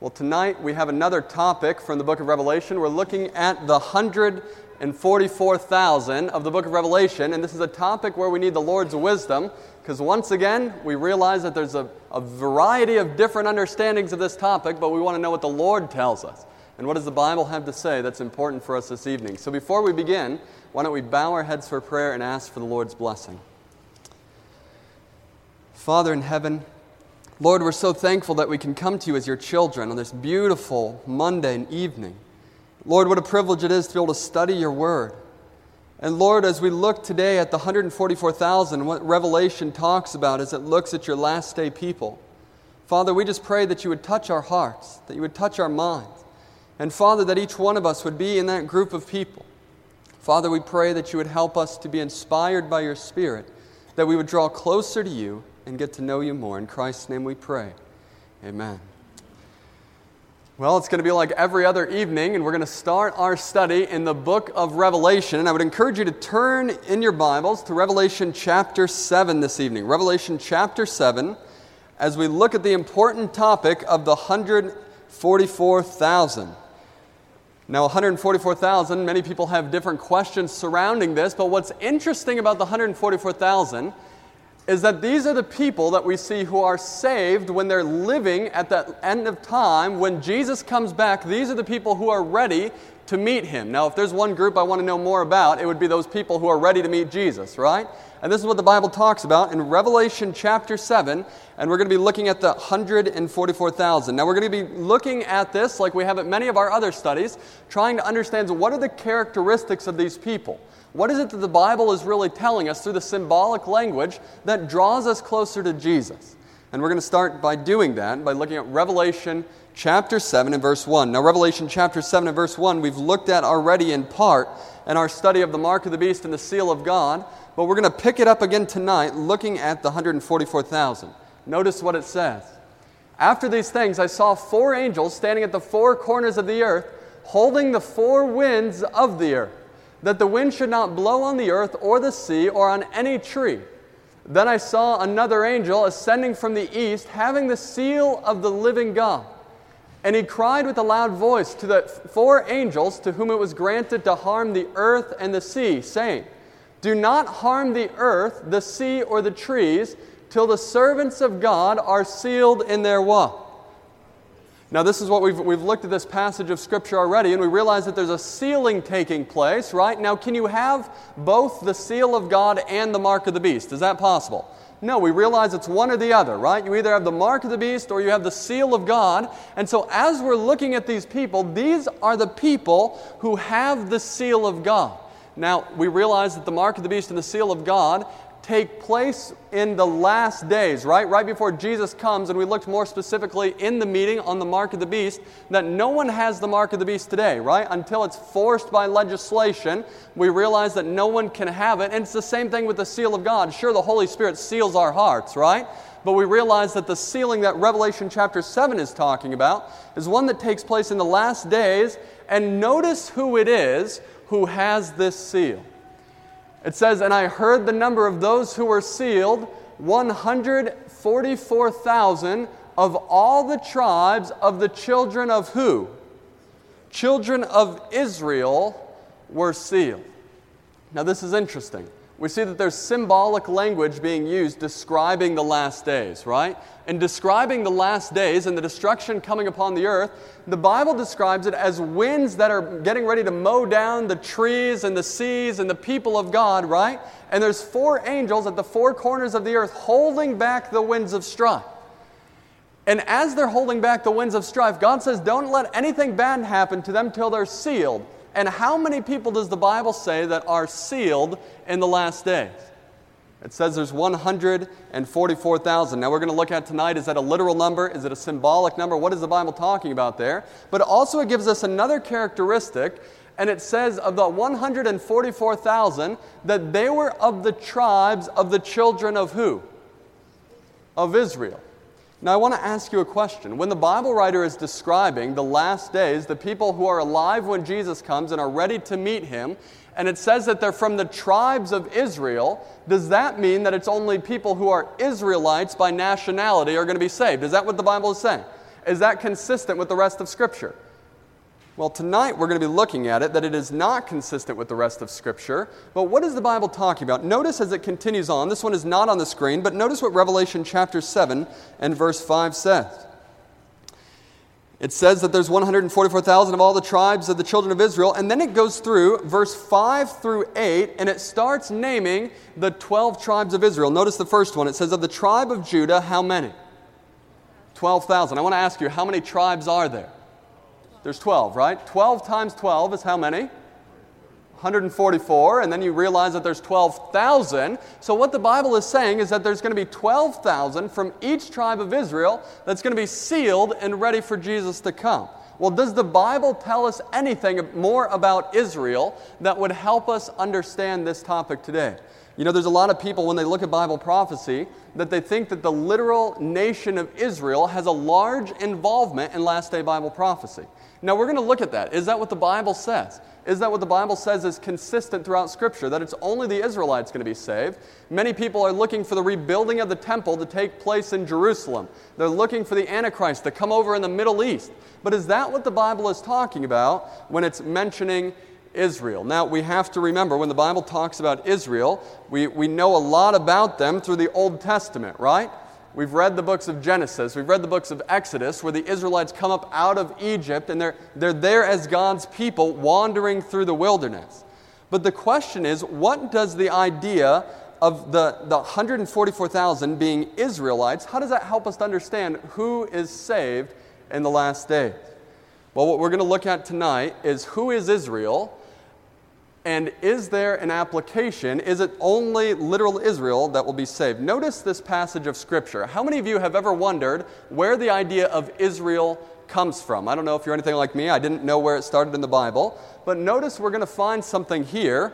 Well, tonight we have another topic from the book of Revelation. We're looking at the 144,000 of the book of Revelation, and this is a topic where we need the Lord's wisdom because once again we realize that there's a, a variety of different understandings of this topic, but we want to know what the Lord tells us. And what does the Bible have to say that's important for us this evening? So before we begin, why don't we bow our heads for prayer and ask for the Lord's blessing? Father in heaven, Lord, we're so thankful that we can come to you as your children on this beautiful Monday evening. Lord, what a privilege it is to be able to study your word. And Lord, as we look today at the 144,000, what Revelation talks about as it looks at your last day people, Father, we just pray that you would touch our hearts, that you would touch our minds. And Father, that each one of us would be in that group of people. Father, we pray that you would help us to be inspired by your Spirit, that we would draw closer to you and get to know you more. In Christ's name we pray. Amen. Well, it's going to be like every other evening, and we're going to start our study in the book of Revelation. And I would encourage you to turn in your Bibles to Revelation chapter 7 this evening. Revelation chapter 7, as we look at the important topic of the 144,000. Now, 144,000, many people have different questions surrounding this, but what's interesting about the 144,000 is that these are the people that we see who are saved when they're living at the end of time. When Jesus comes back, these are the people who are ready to meet him. Now, if there's one group I want to know more about, it would be those people who are ready to meet Jesus, right? And this is what the Bible talks about in Revelation chapter 7, and we're going to be looking at the 144,000. Now, we're going to be looking at this like we have at many of our other studies, trying to understand what are the characteristics of these people. What is it that the Bible is really telling us through the symbolic language that draws us closer to Jesus? And we're going to start by doing that by looking at Revelation chapter 7 and verse 1. Now, Revelation chapter 7 and verse 1, we've looked at already in part in our study of the mark of the beast and the seal of God, but we're going to pick it up again tonight looking at the 144,000. Notice what it says. After these things, I saw four angels standing at the four corners of the earth, holding the four winds of the earth that the wind should not blow on the earth or the sea or on any tree. Then I saw another angel ascending from the east, having the seal of the living God. And he cried with a loud voice to the four angels to whom it was granted to harm the earth and the sea, saying, Do not harm the earth, the sea, or the trees, till the servants of God are sealed in their what? Now, this is what we've, we've looked at this passage of Scripture already, and we realize that there's a sealing taking place, right? Now, can you have both the seal of God and the mark of the beast? Is that possible? No, we realize it's one or the other, right? You either have the mark of the beast or you have the seal of God. And so, as we're looking at these people, these are the people who have the seal of God. Now, we realize that the mark of the beast and the seal of God take place in the last days, right? Right before Jesus comes, and we looked more specifically in the meeting on the mark of the beast, that no one has the mark of the beast today, right? Until it's forced by legislation, we realize that no one can have it. And it's the same thing with the seal of God. Sure, the Holy Spirit seals our hearts, right? But we realize that the sealing that Revelation chapter 7 is talking about is one that takes place in the last days. And notice who it is who has this seal. It says, And I heard the number of those who were sealed 144,000 of all the tribes of the children of who? Children of Israel were sealed. Now, this is interesting we see that there's symbolic language being used describing the last days, right? In describing the last days and the destruction coming upon the earth, the Bible describes it as winds that are getting ready to mow down the trees and the seas and the people of God, right? And there's four angels at the four corners of the earth holding back the winds of strife. And as they're holding back the winds of strife, God says, Don't let anything bad happen to them till they're sealed. And how many people does the Bible say that are sealed in the last days? It says there's 144,000. Now, we're going to look at tonight is that a literal number? Is it a symbolic number? What is the Bible talking about there? But also, it gives us another characteristic, and it says of the 144,000 that they were of the tribes of the children of who? Of Israel. Now, I want to ask you a question. When the Bible writer is describing the last days, the people who are alive when Jesus comes and are ready to meet him, and it says that they're from the tribes of Israel, does that mean that it's only people who are Israelites by nationality are going to be saved? Is that what the Bible is saying? Is that consistent with the rest of Scripture? Well, tonight we're going to be looking at it that it is not consistent with the rest of Scripture. But what is the Bible talking about? Notice as it continues on, this one is not on the screen, but notice what Revelation chapter 7 and verse 5 says. It says that there's 144,000 of all the tribes of the children of Israel. And then it goes through verse 5 through 8, and it starts naming the 12 tribes of Israel. Notice the first one. It says, Of the tribe of Judah, how many? 12,000. I want to ask you, how many tribes are there? There's 12, right? 12 times 12 is how many? 144, and then you realize that there's 12,000. So, what the Bible is saying is that there's going to be 12,000 from each tribe of Israel that's going to be sealed and ready for Jesus to come. Well, does the Bible tell us anything more about Israel that would help us understand this topic today? You know, there's a lot of people when they look at Bible prophecy that they think that the literal nation of Israel has a large involvement in last day Bible prophecy. Now, we're going to look at that. Is that what the Bible says? Is that what the Bible says is consistent throughout Scripture? That it's only the Israelites going to be saved? Many people are looking for the rebuilding of the temple to take place in Jerusalem. They're looking for the Antichrist to come over in the Middle East. But is that what the Bible is talking about when it's mentioning Israel? Now, we have to remember when the Bible talks about Israel, we, we know a lot about them through the Old Testament, right? We've read the books of Genesis, we've read the books of Exodus, where the Israelites come up out of Egypt and they're, they're there as God's people wandering through the wilderness. But the question is what does the idea of the, the 144,000 being Israelites, how does that help us to understand who is saved in the last days? Well, what we're going to look at tonight is who is Israel and is there an application? Is it only literal Israel that will be saved? Notice this passage of Scripture. How many of you have ever wondered where the idea of Israel comes from? I don't know if you're anything like me, I didn't know where it started in the Bible. But notice we're going to find something here,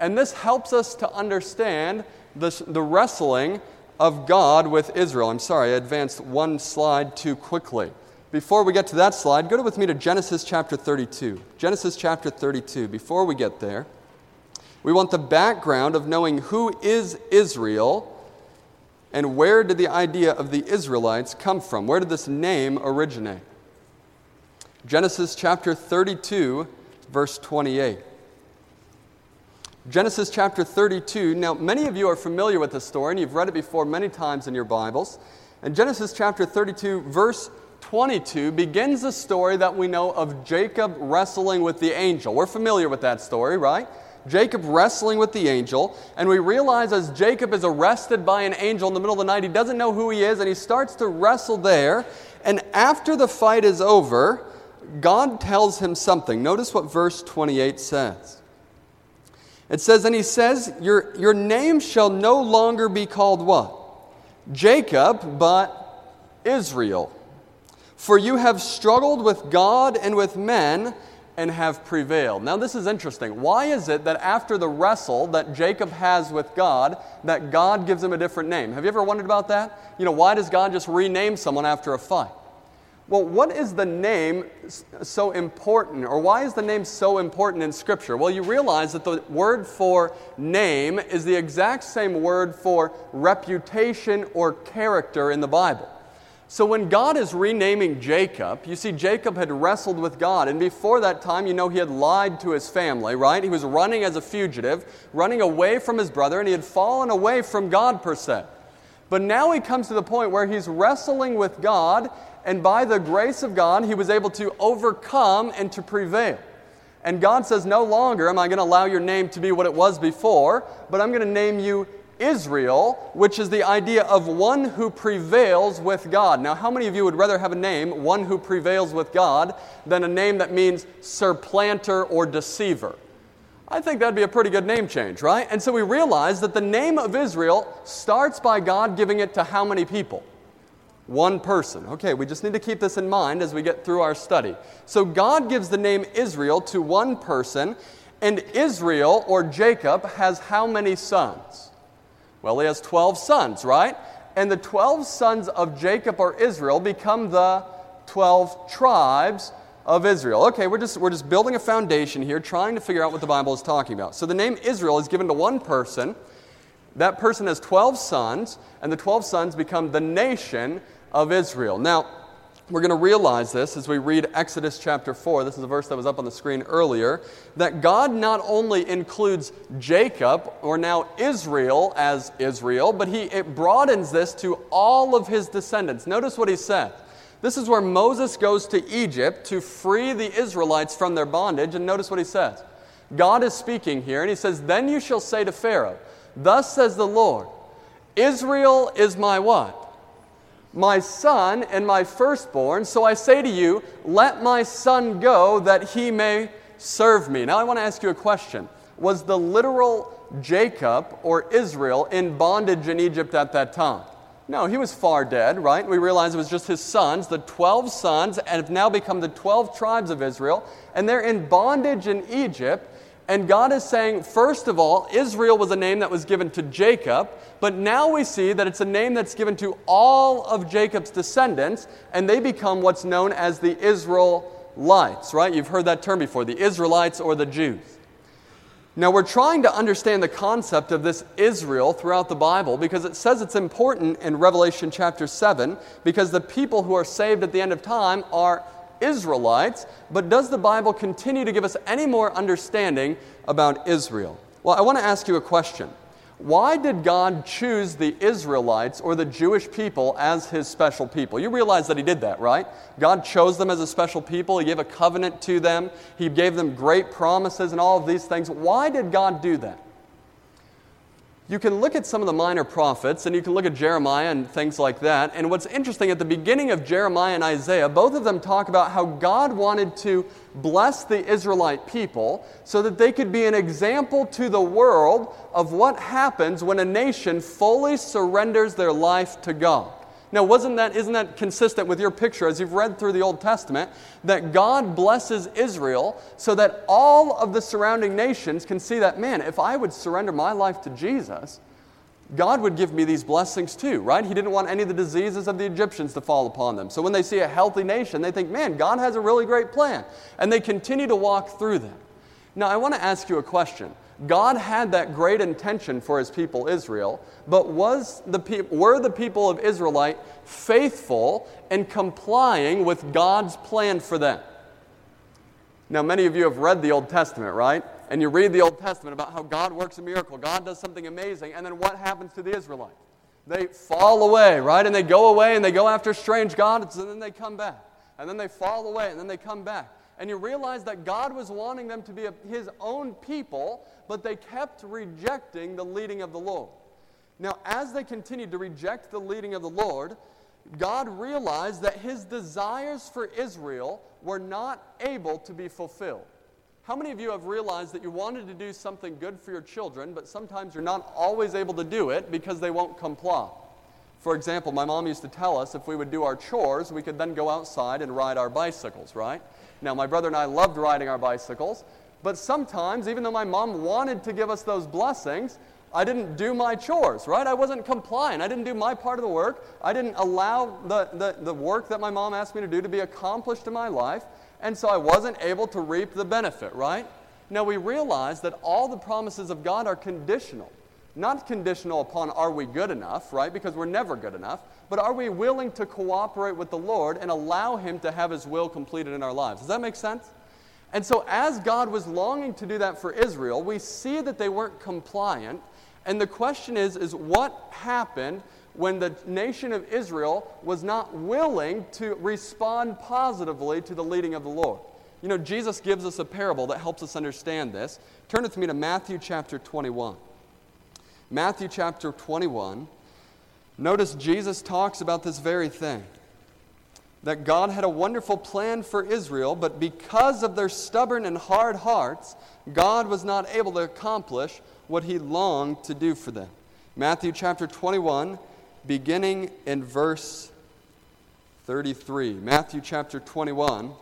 and this helps us to understand this, the wrestling of God with Israel. I'm sorry, I advanced one slide too quickly. Before we get to that slide, go with me to Genesis chapter 32. Genesis chapter 32. Before we get there, we want the background of knowing who is Israel and where did the idea of the Israelites come from? Where did this name originate? Genesis chapter 32, verse 28. Genesis chapter 32. Now, many of you are familiar with this story, and you've read it before many times in your Bibles. And Genesis chapter 32, verse 22 begins the story that we know of Jacob wrestling with the angel. We're familiar with that story, right? Jacob wrestling with the angel, and we realize as Jacob is arrested by an angel in the middle of the night, he doesn't know who he is, and he starts to wrestle there. And after the fight is over, God tells him something. Notice what verse 28 says. It says, And he says, Your, your name shall no longer be called what? Jacob, but Israel. For you have struggled with God and with men and have prevailed. Now, this is interesting. Why is it that after the wrestle that Jacob has with God, that God gives him a different name? Have you ever wondered about that? You know, why does God just rename someone after a fight? Well, what is the name so important, or why is the name so important in Scripture? Well, you realize that the word for name is the exact same word for reputation or character in the Bible. So when God is renaming Jacob, you see, Jacob had wrestled with God. And before that time, you know, he had lied to his family, right? He was running as a fugitive, running away from his brother, and he had fallen away from God, per se. But now he comes to the point where he's wrestling with God, and by the grace of God, he was able to overcome and to prevail. And God says, No longer am I going to allow your name to be what it was before, but I'm going to name you Israel, which is the idea of one who prevails with God. Now, how many of you would rather have a name, one who prevails with God, than a name that means supplanter or deceiver? I think that'd be a pretty good name change, right? And so we realize that the name of Israel starts by God giving it to how many people? One person. Okay, we just need to keep this in mind as we get through our study. So God gives the name Israel to one person, and Israel or Jacob has how many sons? Well, he has 12 sons, right? And the 12 sons of Jacob or Israel become the 12 tribes of Israel. Okay, we're just, we're just building a foundation here, trying to figure out what the Bible is talking about. So the name Israel is given to one person. That person has 12 sons, and the 12 sons become the nation of Israel. Now, we're going to realize this as we read Exodus chapter 4. This is a verse that was up on the screen earlier. That God not only includes Jacob, or now Israel, as Israel, but he, it broadens this to all of his descendants. Notice what he said. This is where Moses goes to Egypt to free the Israelites from their bondage. And notice what he says. God is speaking here, and he says, Then you shall say to Pharaoh, Thus says the Lord, Israel is my what? My son and my firstborn. So I say to you, let my son go that he may serve me. Now I want to ask you a question. Was the literal Jacob or Israel in bondage in Egypt at that time? No, he was far dead, right? We realize it was just his sons. The 12 sons and have now become the 12 tribes of Israel, and they're in bondage in Egypt. And God is saying, first of all, Israel was a name that was given to Jacob, but now we see that it's a name that's given to all of Jacob's descendants, and they become what's known as the Israelites, right? You've heard that term before, the Israelites or the Jews. Now, we're trying to understand the concept of this Israel throughout the Bible because it says it's important in Revelation chapter 7 because the people who are saved at the end of time are Israelites, but does the Bible continue to give us any more understanding about Israel? Well, I want to ask you a question. Why did God choose the Israelites or the Jewish people as his special people? You realize that he did that, right? God chose them as a special people. He gave a covenant to them. He gave them great promises and all of these things. Why did God do that? You can look at some of the minor prophets and you can look at Jeremiah and things like that. And what's interesting, at the beginning of Jeremiah and Isaiah, both of them talk about how God wanted to bless the Israelite people so that they could be an example to the world of what happens when a nation fully surrenders their life to God. Now, wasn't that, isn't that consistent with your picture as you've read through the Old Testament? That God blesses Israel so that all of the surrounding nations can see that, man, if I would surrender my life to Jesus, God would give me these blessings too, right? He didn't want any of the diseases of the Egyptians to fall upon them. So when they see a healthy nation, they think, man, God has a really great plan. And they continue to walk through them. Now, I want to ask you a question. God had that great intention for his people Israel, but was the pe- were the people of Israelite faithful and complying with God's plan for them? Now, many of you have read the Old Testament, right? And you read the Old Testament about how God works a miracle, God does something amazing, and then what happens to the Israelites? They fall away, right? And they go away and they go after strange gods, and then they come back. And then they fall away, and then they come back and you realize that God was wanting them to be a, His own people, but they kept rejecting the leading of the Lord. Now, as they continued to reject the leading of the Lord, God realized that His desires for Israel were not able to be fulfilled. How many of you have realized that you wanted to do something good for your children, but sometimes you're not always able to do it because they won't comply? For example, my mom used to tell us if we would do our chores, we could then go outside and ride our bicycles, right? Now, my brother and I loved riding our bicycles, but sometimes, even though my mom wanted to give us those blessings, I didn't do my chores, right? I wasn't compliant. I didn't do my part of the work. I didn't allow the, the, the work that my mom asked me to do to be accomplished in my life, and so I wasn't able to reap the benefit, right? Now, we realize that all the promises of God are conditional. Not conditional upon are we good enough, right? Because we're never good enough. But are we willing to cooperate with the Lord and allow Him to have His will completed in our lives? Does that make sense? And so, as God was longing to do that for Israel, we see that they weren't compliant. And the question is, is what happened when the nation of Israel was not willing to respond positively to the leading of the Lord? You know, Jesus gives us a parable that helps us understand this. Turn with me to Matthew chapter 21. Matthew chapter 21, notice Jesus talks about this very thing that God had a wonderful plan for Israel, but because of their stubborn and hard hearts, God was not able to accomplish what he longed to do for them. Matthew chapter 21, beginning in verse 33. Matthew chapter 21,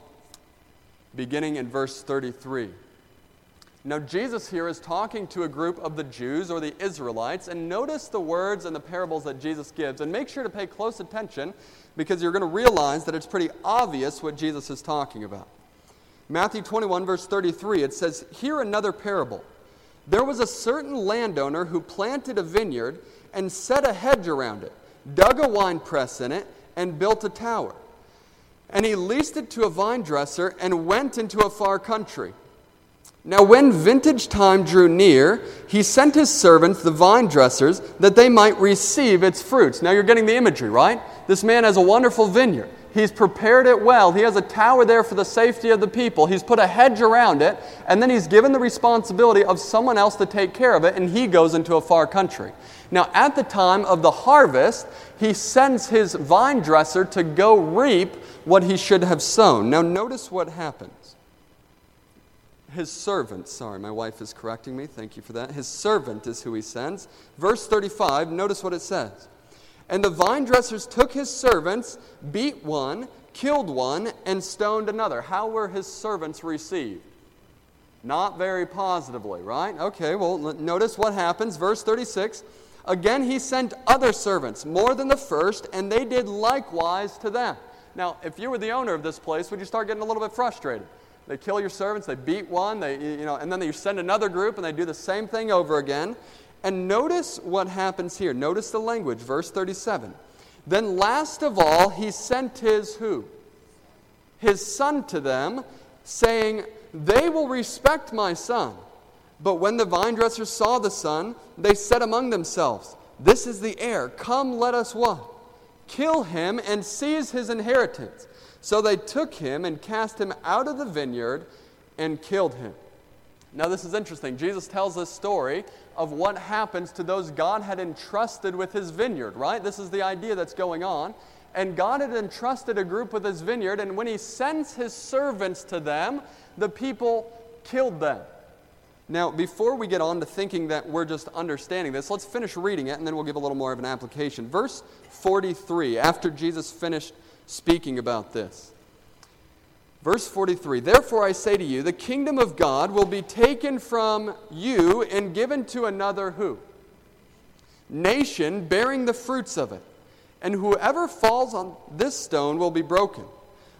beginning in verse 33. Now, Jesus here is talking to a group of the Jews or the Israelites, and notice the words and the parables that Jesus gives. And make sure to pay close attention because you're going to realize that it's pretty obvious what Jesus is talking about. Matthew 21, verse 33, it says, Hear another parable. There was a certain landowner who planted a vineyard and set a hedge around it, dug a winepress in it, and built a tower. And he leased it to a vine dresser and went into a far country. Now, when vintage time drew near, he sent his servants, the vine dressers, that they might receive its fruits. Now, you're getting the imagery, right? This man has a wonderful vineyard. He's prepared it well. He has a tower there for the safety of the people. He's put a hedge around it, and then he's given the responsibility of someone else to take care of it, and he goes into a far country. Now, at the time of the harvest, he sends his vine dresser to go reap what he should have sown. Now, notice what happens his servant, sorry, my wife is correcting me. Thank you for that. His servant is who he sends. Verse 35, notice what it says. And the vine dressers took his servants, beat one, killed one, and stoned another. How were his servants received? Not very positively, right? Okay, well, notice what happens. Verse 36 Again, he sent other servants, more than the first, and they did likewise to them. Now, if you were the owner of this place, would you start getting a little bit frustrated? They kill your servants, they beat one, they, you know, and then you send another group and they do the same thing over again. And notice what happens here. Notice the language, verse 37. Then last of all, he sent his who? His son to them, saying, They will respect my son. But when the vine dressers saw the son, they said among themselves, This is the heir. Come, let us what? Kill him and seize his inheritance. So they took him and cast him out of the vineyard and killed him. Now, this is interesting. Jesus tells this story of what happens to those God had entrusted with his vineyard, right? This is the idea that's going on. And God had entrusted a group with his vineyard, and when he sends his servants to them, the people killed them. Now, before we get on to thinking that we're just understanding this, let's finish reading it, and then we'll give a little more of an application. Verse 43, after Jesus finished speaking about this. Verse 43 Therefore I say to you, the kingdom of God will be taken from you and given to another who? Nation bearing the fruits of it. And whoever falls on this stone will be broken.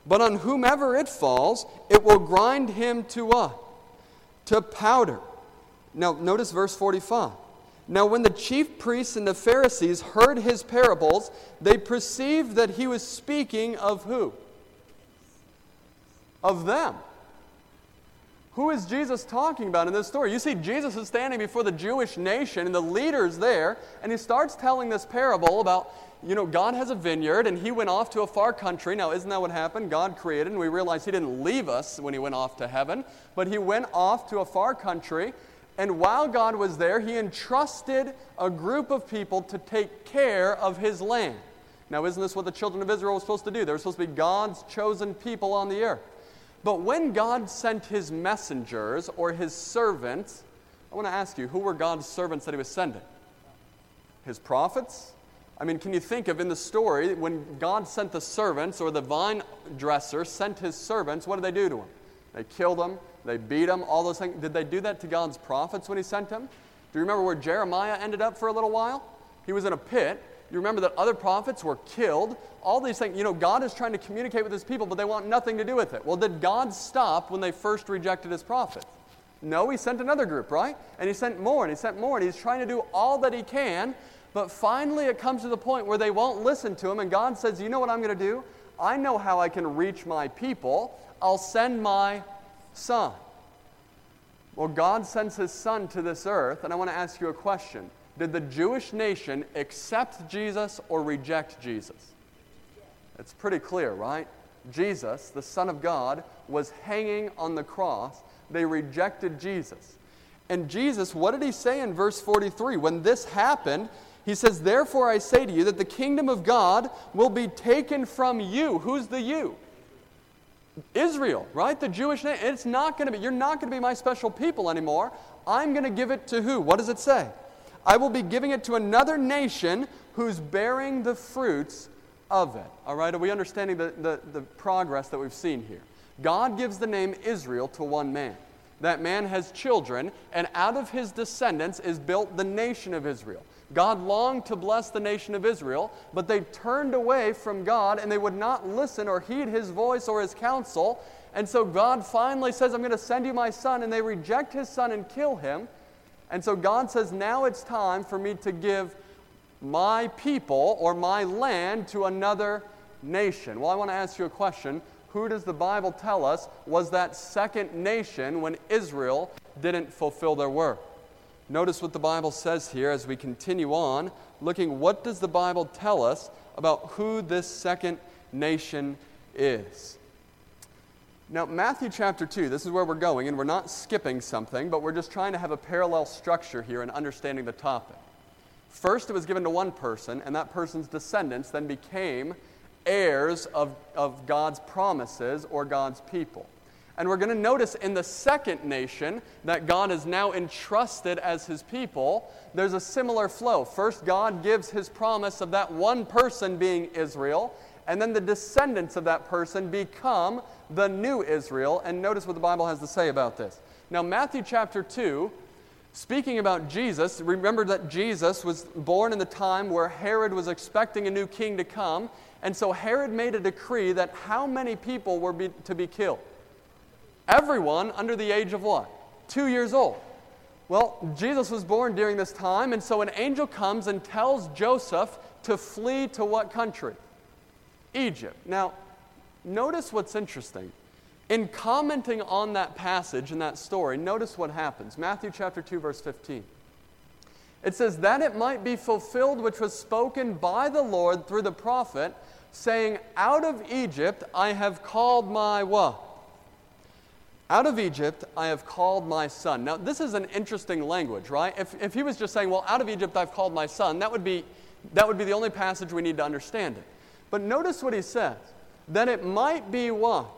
But on whomever it falls, it will grind him to what? To powder. Now, notice verse 45. Now, when the chief priests and the Pharisees heard his parables, they perceived that he was speaking of who? Of them. Who is Jesus talking about in this story? You see, Jesus is standing before the Jewish nation and the leaders there, and he starts telling this parable about, you know, God has a vineyard and he went off to a far country. Now, isn't that what happened? God created, and we realize he didn't leave us when he went off to heaven, but he went off to a far country and while God was there, he entrusted a group of people to take care of his land. Now, isn't this what the children of Israel were supposed to do? They were supposed to be God's chosen people on the earth. But when God sent his messengers or his servants, I want to ask you, who were God's servants that he was sending? His prophets? I mean, can you think of in the story when God sent the servants or the vine dresser sent his servants, what did they do to him? They killed them, they beat him, all those things. Did they do that to God's prophets when he sent him? Do you remember where Jeremiah ended up for a little while? He was in a pit. You remember that other prophets were killed. All these things, you know, God is trying to communicate with his people, but they want nothing to do with it. Well, did God stop when they first rejected his prophets? No, he sent another group, right? And he sent more, and he sent more, and he's trying to do all that he can. But finally, it comes to the point where they won't listen to him, and God says, You know what I'm going to do? I know how I can reach my people. I'll send my son. Well, God sends his son to this earth, and I want to ask you a question. Did the Jewish nation accept Jesus or reject Jesus? It's pretty clear, right? Jesus, the Son of God, was hanging on the cross. They rejected Jesus. And Jesus, what did he say in verse 43? When this happened, he says, Therefore I say to you that the kingdom of God will be taken from you. Who's the you? Israel, right? The Jewish nation. It's not going to be, you're not going to be my special people anymore. I'm going to give it to who? What does it say? I will be giving it to another nation who's bearing the fruits of it. All right, are we understanding the, the, the progress that we've seen here? God gives the name Israel to one man. That man has children, and out of his descendants is built the nation of Israel. God longed to bless the nation of Israel, but they turned away from God and they would not listen or heed his voice or his counsel. And so God finally says, I'm going to send you my son, and they reject his son and kill him. And so God says, Now it's time for me to give my people or my land to another nation. Well, I want to ask you a question. Who does the Bible tell us was that second nation when Israel didn't fulfill their work? Notice what the Bible says here as we continue on, looking what does the Bible tell us about who this second nation is. Now, Matthew chapter 2, this is where we're going, and we're not skipping something, but we're just trying to have a parallel structure here in understanding the topic. First, it was given to one person, and that person's descendants then became heirs of, of God's promises or God's people. And we're going to notice in the second nation that God is now entrusted as his people, there's a similar flow. First, God gives his promise of that one person being Israel, and then the descendants of that person become the new Israel. And notice what the Bible has to say about this. Now, Matthew chapter 2, speaking about Jesus, remember that Jesus was born in the time where Herod was expecting a new king to come. And so Herod made a decree that how many people were be, to be killed? Everyone under the age of what? Two years old. Well, Jesus was born during this time, and so an angel comes and tells Joseph to flee to what country? Egypt. Now, notice what's interesting. In commenting on that passage and that story, notice what happens. Matthew chapter 2, verse 15. It says, That it might be fulfilled which was spoken by the Lord through the prophet, saying, Out of Egypt I have called my what? Out of Egypt I have called my son. Now, this is an interesting language, right? If, if he was just saying, Well, out of Egypt I've called my son, that would be, that would be the only passage we need to understand it. But notice what he says that it might be what?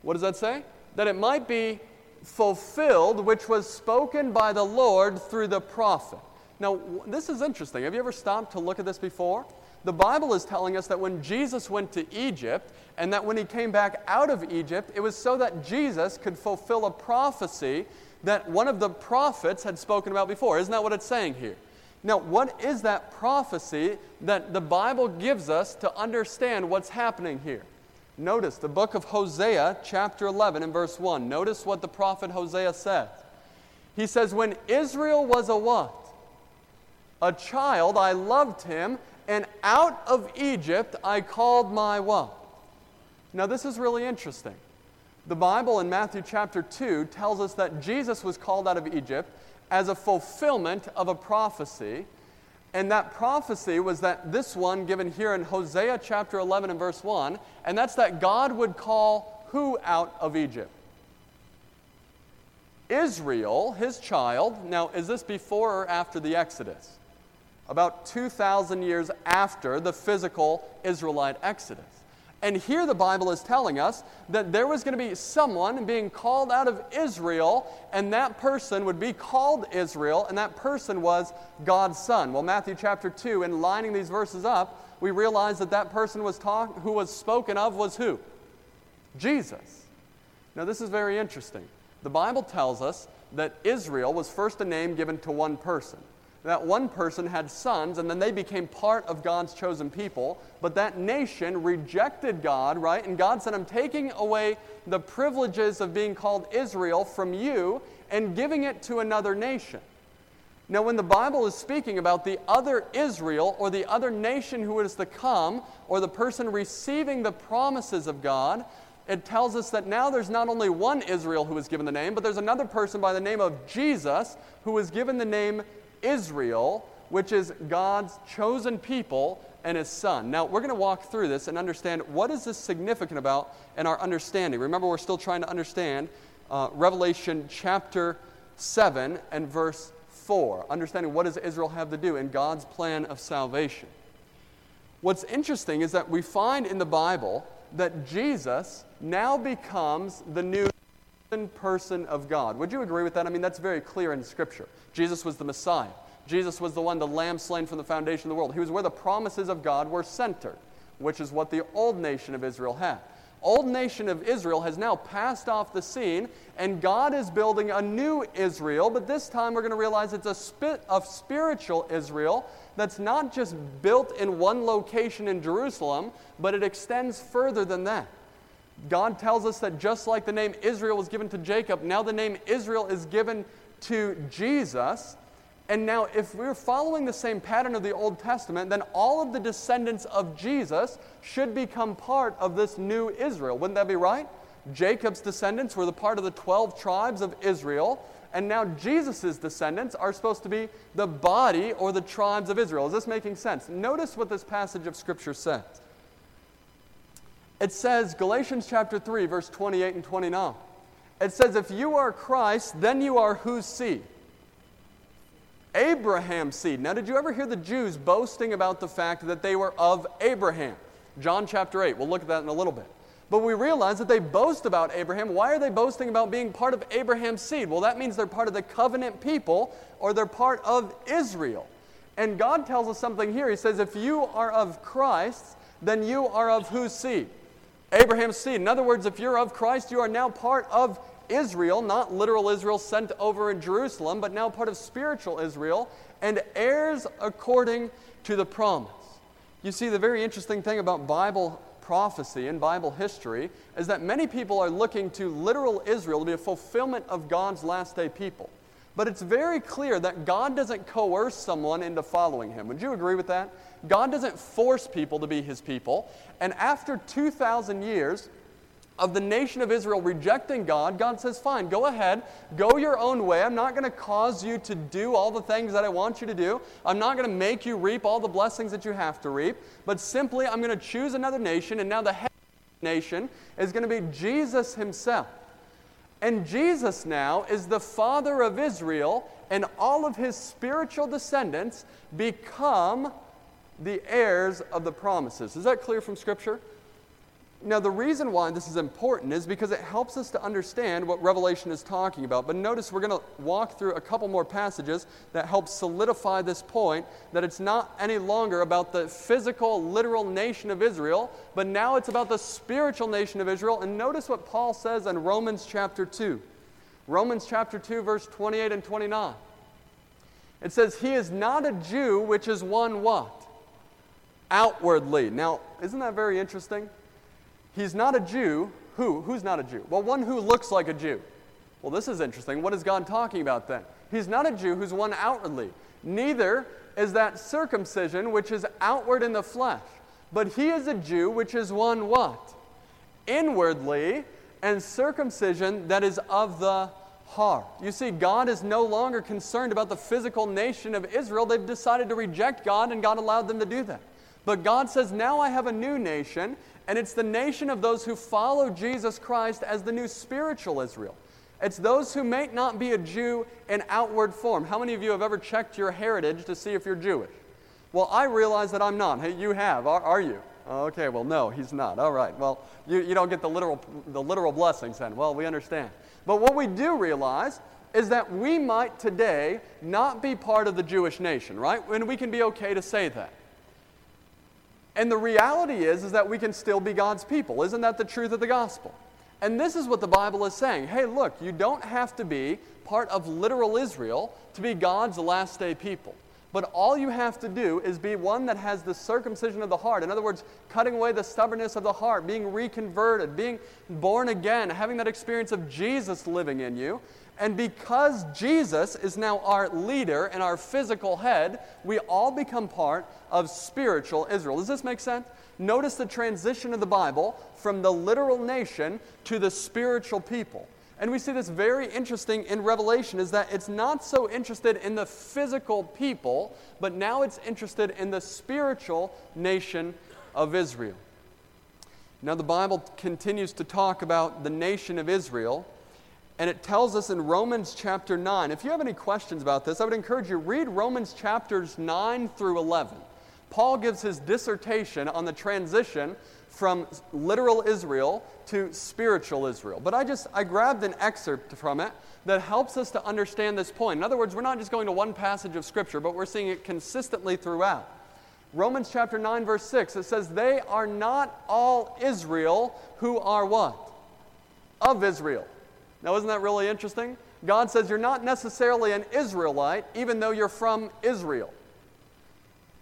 What does that say? That it might be fulfilled, which was spoken by the Lord through the prophet. Now, this is interesting. Have you ever stopped to look at this before? The Bible is telling us that when Jesus went to Egypt, and that when he came back out of Egypt, it was so that Jesus could fulfill a prophecy that one of the prophets had spoken about before. Isn't that what it's saying here? Now, what is that prophecy that the Bible gives us to understand what's happening here? Notice the book of Hosea, chapter 11, and verse 1. Notice what the prophet Hosea says. He says, When Israel was a what? A child, I loved him, and out of Egypt I called my what? Now, this is really interesting. The Bible in Matthew chapter 2 tells us that Jesus was called out of Egypt as a fulfillment of a prophecy. And that prophecy was that this one given here in Hosea chapter 11 and verse 1, and that's that God would call who out of Egypt? Israel, his child. Now, is this before or after the Exodus? About 2,000 years after the physical Israelite Exodus. And here the Bible is telling us that there was going to be someone being called out of Israel, and that person would be called Israel, and that person was God's son. Well, Matthew chapter 2, in lining these verses up, we realize that that person was talk, who was spoken of was who? Jesus. Now, this is very interesting. The Bible tells us that Israel was first a name given to one person that one person had sons and then they became part of God's chosen people. But that nation rejected God, right? And God said, I'm taking away the privileges of being called Israel from you and giving it to another nation. Now, when the Bible is speaking about the other Israel or the other nation who is to come, or the person receiving the promises of God, it tells us that now there's not only one Israel who is given the name, but there's another person by the name of Jesus who is given the name Israel, which is God's chosen people and his son. Now, we're going to walk through this and understand what is this significant about in our understanding. Remember, we're still trying to understand uh, Revelation chapter 7 and verse 4, understanding what does Israel have to do in God's plan of salvation. What's interesting is that we find in the Bible that Jesus now becomes the new person of God. Would you agree with that? I mean, that's very clear in Scripture. Jesus was the Messiah. Jesus was the one, the lamb slain from the foundation of the world. He was where the promises of God were centered, which is what the old nation of Israel had. Old nation of Israel has now passed off the scene, and God is building a new Israel, but this time we're going to realize it's a, spit of spiritual Israel that's not just built in one location in Jerusalem, but it extends further than that. God tells us that just like the name Israel was given to Jacob, now the name Israel is given to Jesus. And now, if we're following the same pattern of the Old Testament, then all of the descendants of Jesus should become part of this new Israel. Wouldn't that be right? Jacob's descendants were the part of the 12 tribes of Israel, and now Jesus' descendants are supposed to be the body or the tribes of Israel. Is this making sense? Notice what this passage of Scripture says. It says, Galatians chapter 3, verse 28 and 29. It says, If you are Christ, then you are whose seed? Abraham's seed. Now, did you ever hear the Jews boasting about the fact that they were of Abraham? John chapter 8. We'll look at that in a little bit. But we realize that they boast about Abraham. Why are they boasting about being part of Abraham's seed? Well, that means they're part of the covenant people or they're part of Israel. And God tells us something here. He says, If you are of Christ, then you are of whose seed? Abraham's seed. In other words, if you're of Christ, you are now part of Israel, not literal Israel sent over in Jerusalem, but now part of spiritual Israel, and heirs according to the promise. You see, the very interesting thing about Bible prophecy and Bible history is that many people are looking to literal Israel to be a fulfillment of God's last day people. But it's very clear that God doesn't coerce someone into following him. Would you agree with that? God doesn't force people to be his people. And after 2,000 years, of the nation of Israel rejecting God, God says, Fine, go ahead, go your own way. I'm not going to cause you to do all the things that I want you to do. I'm not going to make you reap all the blessings that you have to reap, but simply I'm going to choose another nation, and now the head nation is going to be Jesus himself. And Jesus now is the father of Israel, and all of his spiritual descendants become the heirs of the promises. Is that clear from Scripture? Now, the reason why this is important is because it helps us to understand what Revelation is talking about. But notice we're going to walk through a couple more passages that help solidify this point that it's not any longer about the physical, literal nation of Israel, but now it's about the spiritual nation of Israel. And notice what Paul says in Romans chapter 2. Romans chapter 2, verse 28 and 29. It says, He is not a Jew, which is one what? Outwardly. Now, isn't that very interesting? He's not a Jew. Who? Who's not a Jew? Well, one who looks like a Jew. Well, this is interesting. What is God talking about then? He's not a Jew who's one outwardly. Neither is that circumcision which is outward in the flesh. But he is a Jew which is one what? Inwardly, and circumcision that is of the heart. You see, God is no longer concerned about the physical nation of Israel. They've decided to reject God, and God allowed them to do that. But God says, Now I have a new nation, and it's the nation of those who follow Jesus Christ as the new spiritual Israel. It's those who may not be a Jew in outward form. How many of you have ever checked your heritage to see if you're Jewish? Well, I realize that I'm not. Hey, you have. Are, are you? Okay, well, no, he's not. All right. Well, you, you don't get the literal, the literal blessings then. Well, we understand. But what we do realize is that we might today not be part of the Jewish nation, right? And we can be okay to say that. And the reality is, is that we can still be God's people. Isn't that the truth of the gospel? And this is what the Bible is saying. Hey, look, you don't have to be part of literal Israel to be God's last day people. But all you have to do is be one that has the circumcision of the heart. In other words, cutting away the stubbornness of the heart, being reconverted, being born again, having that experience of Jesus living in you. And because Jesus is now our leader and our physical head, we all become part of spiritual Israel. Does this make sense? Notice the transition of the Bible from the literal nation to the spiritual people. And we see this very interesting in Revelation is that it's not so interested in the physical people, but now it's interested in the spiritual nation of Israel. Now, the Bible continues to talk about the nation of Israel and it tells us in Romans chapter 9. If you have any questions about this, I would encourage you read Romans chapters 9 through 11. Paul gives his dissertation on the transition from literal Israel to spiritual Israel. But I just I grabbed an excerpt from it that helps us to understand this point. In other words, we're not just going to one passage of scripture, but we're seeing it consistently throughout. Romans chapter 9 verse 6 it says they are not all Israel who are what? Of Israel. Now, isn't that really interesting? God says you're not necessarily an Israelite, even though you're from Israel.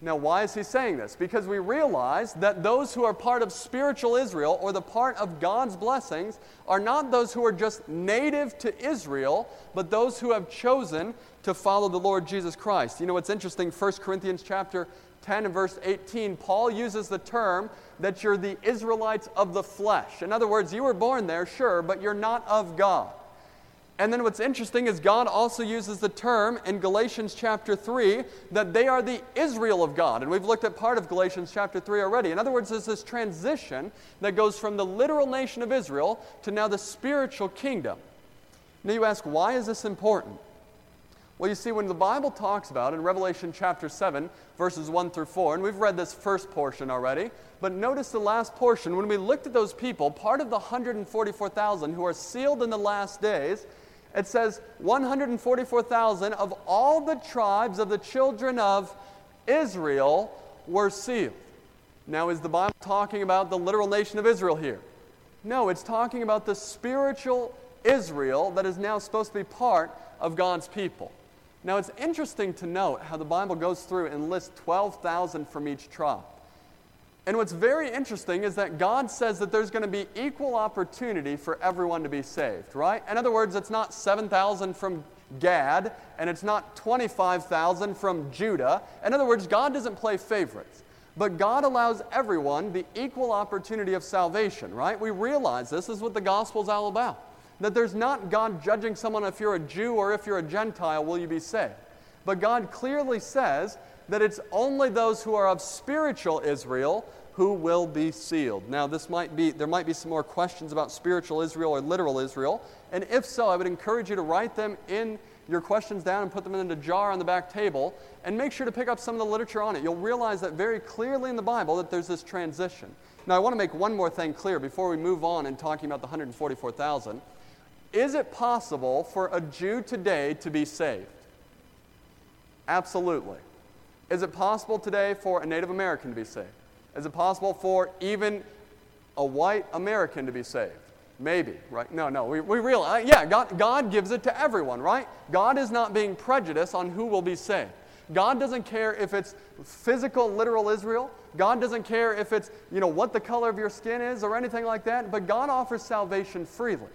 Now, why is he saying this? Because we realize that those who are part of spiritual Israel or the part of God's blessings are not those who are just native to Israel, but those who have chosen to follow the Lord Jesus Christ. You know what's interesting? 1 Corinthians chapter 10 and verse 18, Paul uses the term that you're the Israelites of the flesh. In other words, you were born there, sure, but you're not of God. And then what's interesting is God also uses the term in Galatians chapter 3 that they are the Israel of God. And we've looked at part of Galatians chapter 3 already. In other words, there's this transition that goes from the literal nation of Israel to now the spiritual kingdom. Now you ask, why is this important? Well, you see, when the Bible talks about in Revelation chapter 7, verses 1 through 4, and we've read this first portion already, but notice the last portion. When we looked at those people, part of the 144,000 who are sealed in the last days, it says 144,000 of all the tribes of the children of Israel were sealed. Now, is the Bible talking about the literal nation of Israel here? No, it's talking about the spiritual Israel that is now supposed to be part of God's people. Now, it's interesting to note how the Bible goes through and lists 12,000 from each tribe. And what's very interesting is that God says that there's going to be equal opportunity for everyone to be saved, right? In other words, it's not 7,000 from Gad and it's not 25,000 from Judah. In other words, God doesn't play favorites. But God allows everyone the equal opportunity of salvation, right? We realize this is what the gospel is all about. That there's not God judging someone if you're a Jew or if you're a Gentile, will you be saved? But God clearly says that it's only those who are of spiritual Israel who will be sealed. Now, this might be, there might be some more questions about spiritual Israel or literal Israel. And if so, I would encourage you to write them in your questions down and put them in a jar on the back table and make sure to pick up some of the literature on it. You'll realize that very clearly in the Bible that there's this transition. Now, I want to make one more thing clear before we move on in talking about the 144,000. Is it possible for a Jew today to be saved? Absolutely. Is it possible today for a Native American to be saved? Is it possible for even a white American to be saved? Maybe, right? No, no. We, we realize, uh, yeah, God, God gives it to everyone, right? God is not being prejudiced on who will be saved. God doesn't care if it's physical, literal Israel. God doesn't care if it's, you know, what the color of your skin is or anything like that. But God offers salvation freely.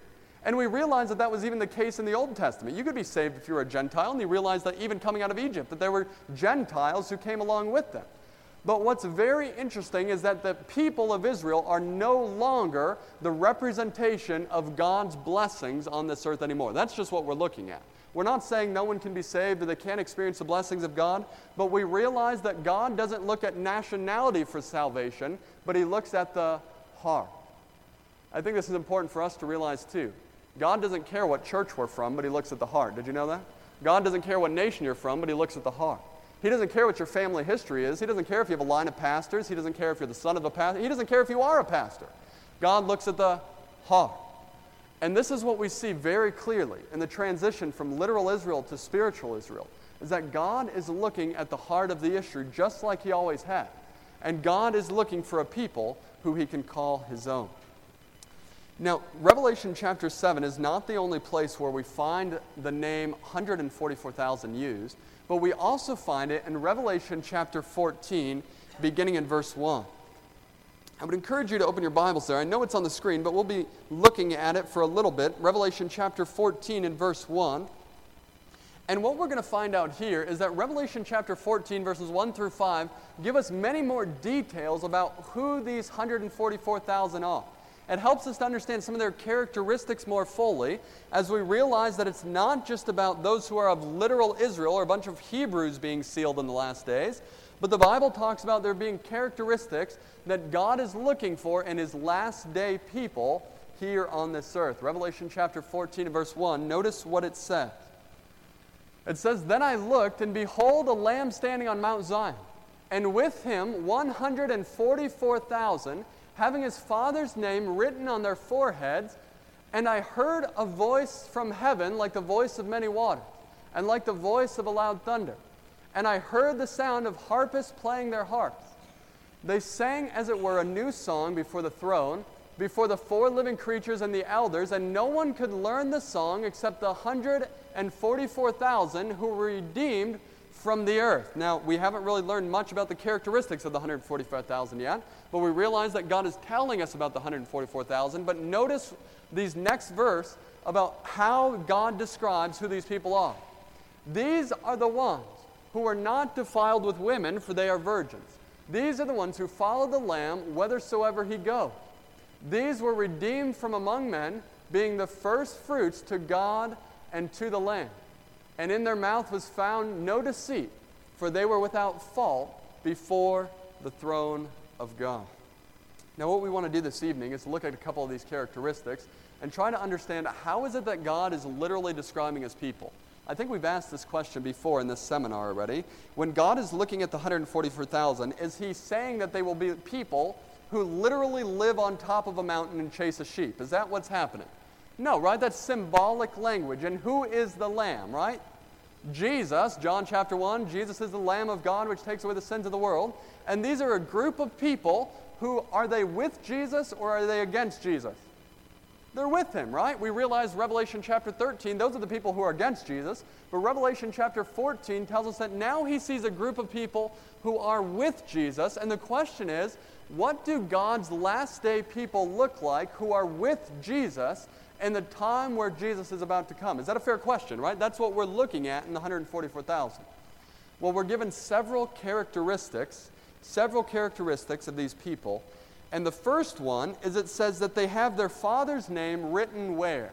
And we realize that that was even the case in the Old Testament. You could be saved if you were a Gentile, and you realize that even coming out of Egypt, that there were Gentiles who came along with them. But what's very interesting is that the people of Israel are no longer the representation of God's blessings on this earth anymore. That's just what we're looking at. We're not saying no one can be saved or they can't experience the blessings of God, but we realize that God doesn't look at nationality for salvation, but He looks at the heart. I think this is important for us to realize too. God doesn't care what church we're from, but He looks at the heart. Did you know that? God doesn't care what nation you're from, but He looks at the heart. He doesn't care what your family history is. He doesn't care if you have a line of pastors. He doesn't care if you're the son of a pastor. He doesn't care if you are a pastor. God looks at the heart. And this is what we see very clearly in the transition from literal Israel to spiritual Israel is that God is looking at the heart of the issue just like He always had. And God is looking for a people who He can call His own. Now, Revelation chapter 7 is not the only place where we find the name 144,000 used, but we also find it in Revelation chapter 14, beginning in verse 1. I would encourage you to open your Bibles there. I know it's on the screen, but we'll be looking at it for a little bit. Revelation chapter 14 and verse 1. And what we're going to find out here is that Revelation chapter 14, verses 1 through 5, give us many more details about who these 144,000 are. It helps us to understand some of their characteristics more fully as we realize that it's not just about those who are of literal Israel or a bunch of Hebrews being sealed in the last days, but the Bible talks about there being characteristics that God is looking for in his last day people here on this earth. Revelation chapter 14 verse 1, notice what it says. It says, Then I looked, and behold, a lamb standing on Mount Zion, and with him 144,000 having his father's name written on their foreheads. And I heard a voice from heaven like the voice of many waters, and like the voice of a loud thunder. And I heard the sound of harpists playing their harps. They sang, as it were, a new song before the throne, before the four living creatures and the elders, and no one could learn the song except the 144,000 who were redeemed from the earth. Now, we haven't really learned much about the characteristics of the 144,000 yet, but we realize that God is telling us about the 144,000. But notice these next verse about how God describes who these people are. These are the ones who are not defiled with women, for they are virgins. These are the ones who follow the Lamb whithersoever he goes. These were redeemed from among men, being the first fruits to God and to the Lamb. And in their mouth was found no deceit, for they were without fault before the throne of God. Now, what we want to do this evening is look at a couple of these characteristics and try to understand how is it that God is literally describing his people. I think we've asked this question before in this seminar already. When God is looking at the 144,000, is he saying that they will be people who literally live on top of a mountain and chase a sheep? Is that what's happening? No, right? That's symbolic language. And who is the Lamb, right? Jesus, John chapter 1, Jesus is the Lamb of God which takes away the sins of the world. And these are a group of people who are they with Jesus or are they against Jesus? they're with him, right? We realize Revelation chapter 13, those are the people who are against Jesus. But Revelation chapter 14 tells us that now he sees a group of people who are with Jesus. And the question is, what do God's last day people look like who are with Jesus in the time where Jesus is about to come? Is that a fair question, right? That's what we're looking at in the 144,000. Well, we're given several characteristics, several characteristics of these people and the first one is it says that they have their father's name written where?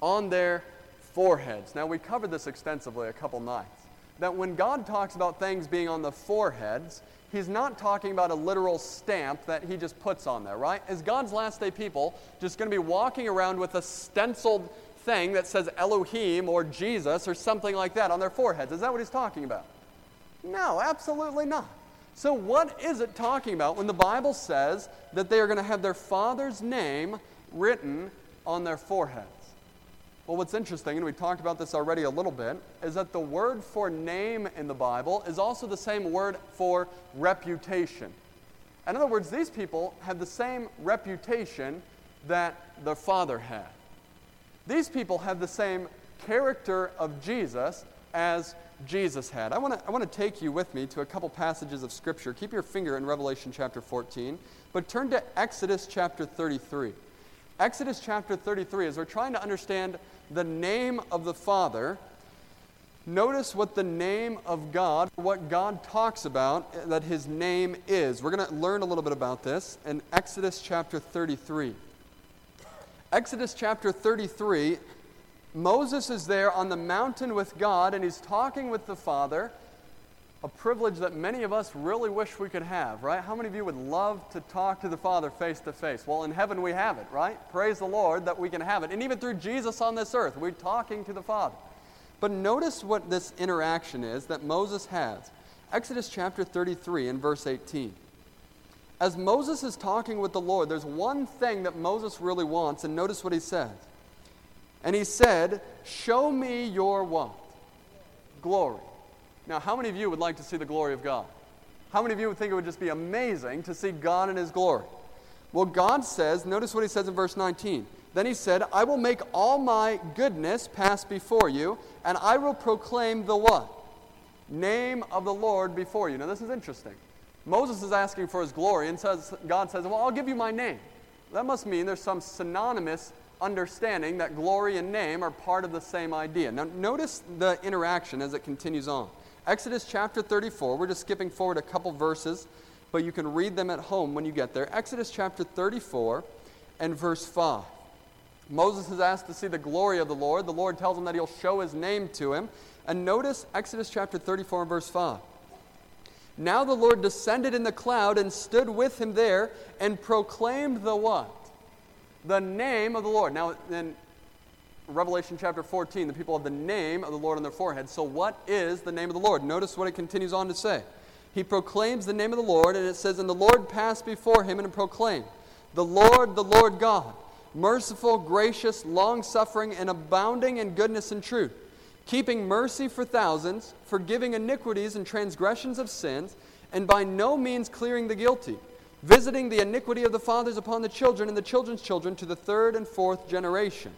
On their foreheads. Now, we covered this extensively a couple nights. That when God talks about things being on the foreheads, He's not talking about a literal stamp that He just puts on there, right? Is God's last day people just going to be walking around with a stenciled thing that says Elohim or Jesus or something like that on their foreheads? Is that what He's talking about? No, absolutely not. So, what is it talking about when the Bible says that they are going to have their father's name written on their foreheads? Well, what's interesting, and we talked about this already a little bit, is that the word for name in the Bible is also the same word for reputation. In other words, these people have the same reputation that their father had. These people have the same character of Jesus as Jesus had. I want to I wanna take you with me to a couple passages of Scripture. Keep your finger in Revelation chapter 14, but turn to Exodus chapter 33. Exodus chapter 33, as we're trying to understand the name of the Father, notice what the name of God, what God talks about eh, that his name is. We're going to learn a little bit about this in Exodus chapter 33. Exodus chapter 33 Moses is there on the mountain with God and he's talking with the Father, a privilege that many of us really wish we could have, right? How many of you would love to talk to the Father face to face? Well, in heaven we have it, right? Praise the Lord that we can have it. And even through Jesus on this earth, we're talking to the Father. But notice what this interaction is that Moses has. Exodus chapter 33 and verse 18. As Moses is talking with the Lord, there's one thing that Moses really wants, and notice what he says. And he said, Show me your what? Glory. Now, how many of you would like to see the glory of God? How many of you would think it would just be amazing to see God in his glory? Well, God says, notice what he says in verse 19. Then he said, I will make all my goodness pass before you, and I will proclaim the what? Name of the Lord before you. Now, this is interesting. Moses is asking for his glory, and says, God says, Well, I'll give you my name. That must mean there's some synonymous understanding that glory and name are part of the same idea. Now, notice the interaction as it continues on. Exodus chapter 34, we're just skipping forward a couple verses, but you can read them at home when you get there. Exodus chapter 34 and verse 5. Moses is asked to see the glory of the Lord. The Lord tells him that he'll show his name to him. And notice Exodus chapter 34 and verse 5. Now the Lord descended in the cloud and stood with him there and proclaimed the what? the name of the Lord. Now, in Revelation chapter 14, the people have the name of the Lord on their forehead. So, what is the name of the Lord? Notice what it continues on to say. He proclaims the name of the Lord, and it says, And the Lord passed before him and proclaimed, The Lord, the Lord God, merciful, gracious, long suffering, and abounding in goodness and truth, keeping mercy for thousands, forgiving iniquities and transgressions of sins, and by no means clearing the guilty visiting the iniquity of the fathers upon the children and the children's children to the third and fourth generations.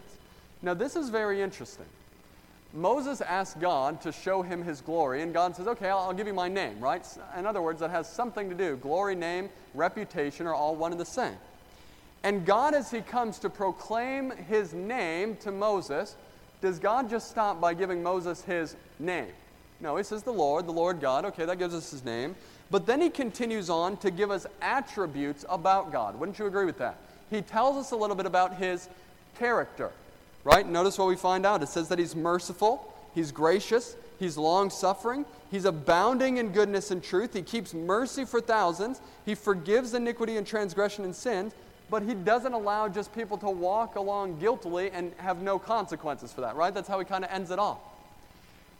Now, this is very interesting. Moses asked God to show him his glory, and God says, Okay, I'll, I'll, give you my name, right? In other words, that has something to do. Glory, name, reputation are all one and the same. And God, as he comes to proclaim his name to Moses, does God just stop by giving Moses his name? No, he says the Lord, the Lord God. Okay, that gives us his name. But then he continues on to give us attributes about God. Wouldn't you agree with that? He tells us a little bit about his character, right? Notice what we find out. It says that he's merciful, he's gracious, he's long suffering, he's abounding in goodness and truth, he keeps mercy for thousands, he forgives iniquity and transgression and sins, but he doesn't allow just people to walk along guiltily and have no consequences for that, right? That's how he kind of ends it off.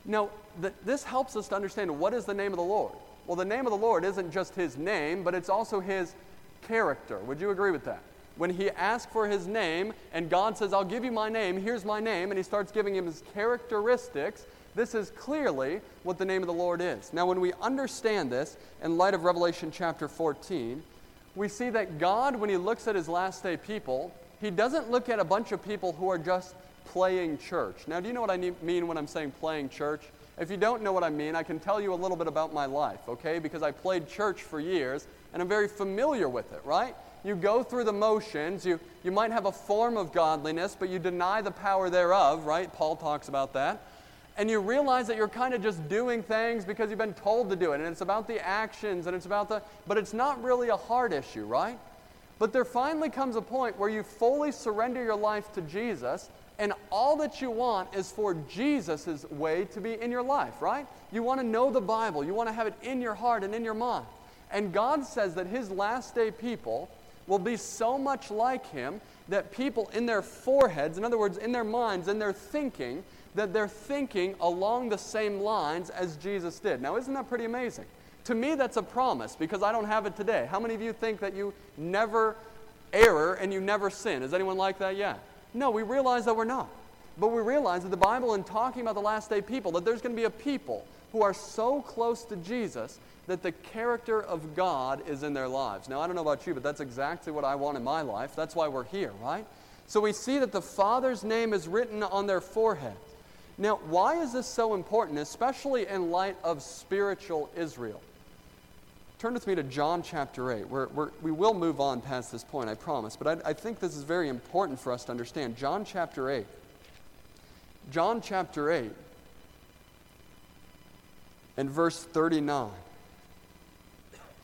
Now, th- this helps us to understand what is the name of the Lord. Well, the name of the Lord isn't just his name, but it's also his character. Would you agree with that? When he asks for his name and God says, I'll give you my name, here's my name, and he starts giving him his characteristics, this is clearly what the name of the Lord is. Now, when we understand this in light of Revelation chapter 14, we see that God, when he looks at his last day people, he doesn't look at a bunch of people who are just playing church. Now, do you know what I mean when I'm saying playing church? If you don't know what I mean, I can tell you a little bit about my life, okay? Because I played church for years and I'm very familiar with it, right? You go through the motions, you, you might have a form of godliness, but you deny the power thereof, right? Paul talks about that. And you realize that you're kind of just doing things because you've been told to do it. And it's about the actions and it's about the, but it's not really a heart issue, right? But there finally comes a point where you fully surrender your life to Jesus and all that you want is for Jesus' way to be in your life, right? You want to know the Bible. You want to have it in your heart and in your mind. And God says that His last day people will be so much like Him that people in their foreheads, in other words, in their minds, in their thinking, that they're thinking along the same lines as Jesus did. Now, isn't that pretty amazing? To me, that's a promise because I don't have it today. How many of you think that you never err and you never sin? Is anyone like that yet? No, we realize that we're not. But we realize that the Bible, in talking about the last day people, that there's going to be a people who are so close to Jesus that the character of God is in their lives. Now, I don't know about you, but that's exactly what I want in my life. That's why we're here, right? So we see that the Father's name is written on their forehead. Now, why is this so important, especially in light of spiritual Israel? Turn with me to John chapter 8. We're, we're, we will move on past this point, I promise, but I, I think this is very important for us to understand. John chapter 8. John chapter 8 and verse 39.